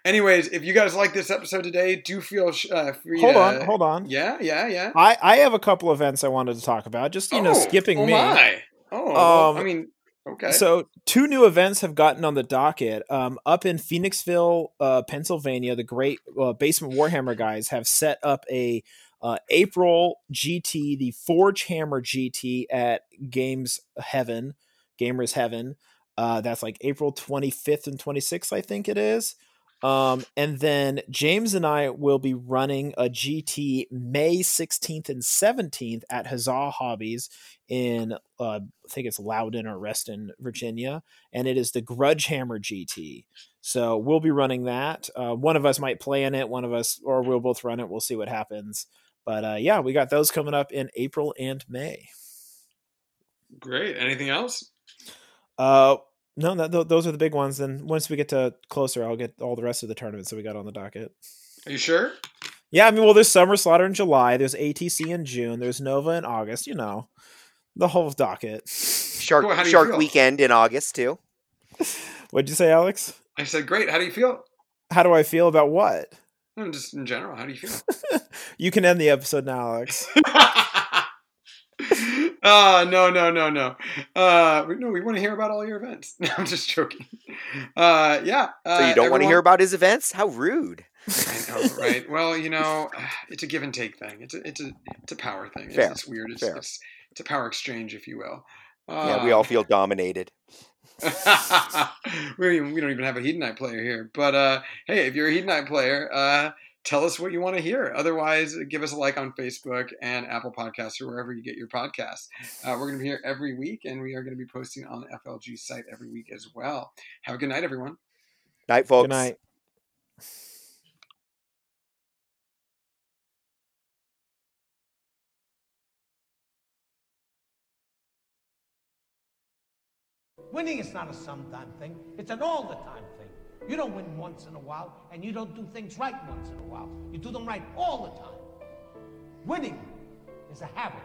Anyways, if you guys like this episode today, do feel uh, free. Hold to, on, hold on. Yeah, yeah, yeah. I I have a couple events I wanted to talk about. Just you oh, know, skipping oh me. My. Oh, um, well, I mean, okay. So two new events have gotten on the docket. Um, up in Phoenixville, uh, Pennsylvania, the great uh, Basement Warhammer guys have set up a uh, April GT, the Forge Hammer GT at Games Heaven, Gamers Heaven. Uh, that's like April 25th and 26th, I think it is. Um, and then James and I will be running a GT May 16th and 17th at Huzzah Hobbies in, uh, I think it's Loudon or Reston, Virginia. And it is the Grudge Hammer GT. So we'll be running that. Uh, one of us might play in it, one of us, or we'll both run it. We'll see what happens. But uh, yeah, we got those coming up in April and May. Great. Anything else? Uh, No, that, those are the big ones. Then once we get to closer, I'll get all the rest of the tournaments that we got on the docket. Are you sure? Yeah, I mean, well, there's Summer Slaughter in July. There's ATC in June. There's Nova in August. You know, the whole docket. Shark cool, Shark Weekend in August too. What'd you say, Alex? I said, great. How do you feel? How do I feel about what? just in general. How do you feel? you can end the episode now, Alex. uh no no no no. Uh no we want to hear about all your events. No i'm just joking. Uh yeah uh, so you don't want to hear about his events? How rude. I know, right? Well you know it's a give and take thing. It's a it's a it's a power thing. Fair. It's, it's weird it's, it's, it's a power exchange if you will. Uh, yeah we all feel dominated. We, we don't even have a hedonite player here but uh hey if you're a hedonite player uh tell us what you want to hear. Otherwise, give us a like on Facebook and Apple Podcasts or wherever you get your podcasts. Uh, we're going to be here every week, and we are going to be posting on the FLG site every week as well. Have a good night, everyone. Night, folks. Good night. Winning is not a sometime thing, it's an all the time thing. You don't win once in a while, and you don't do things right once in a while. You do them right all the time. Winning is a habit.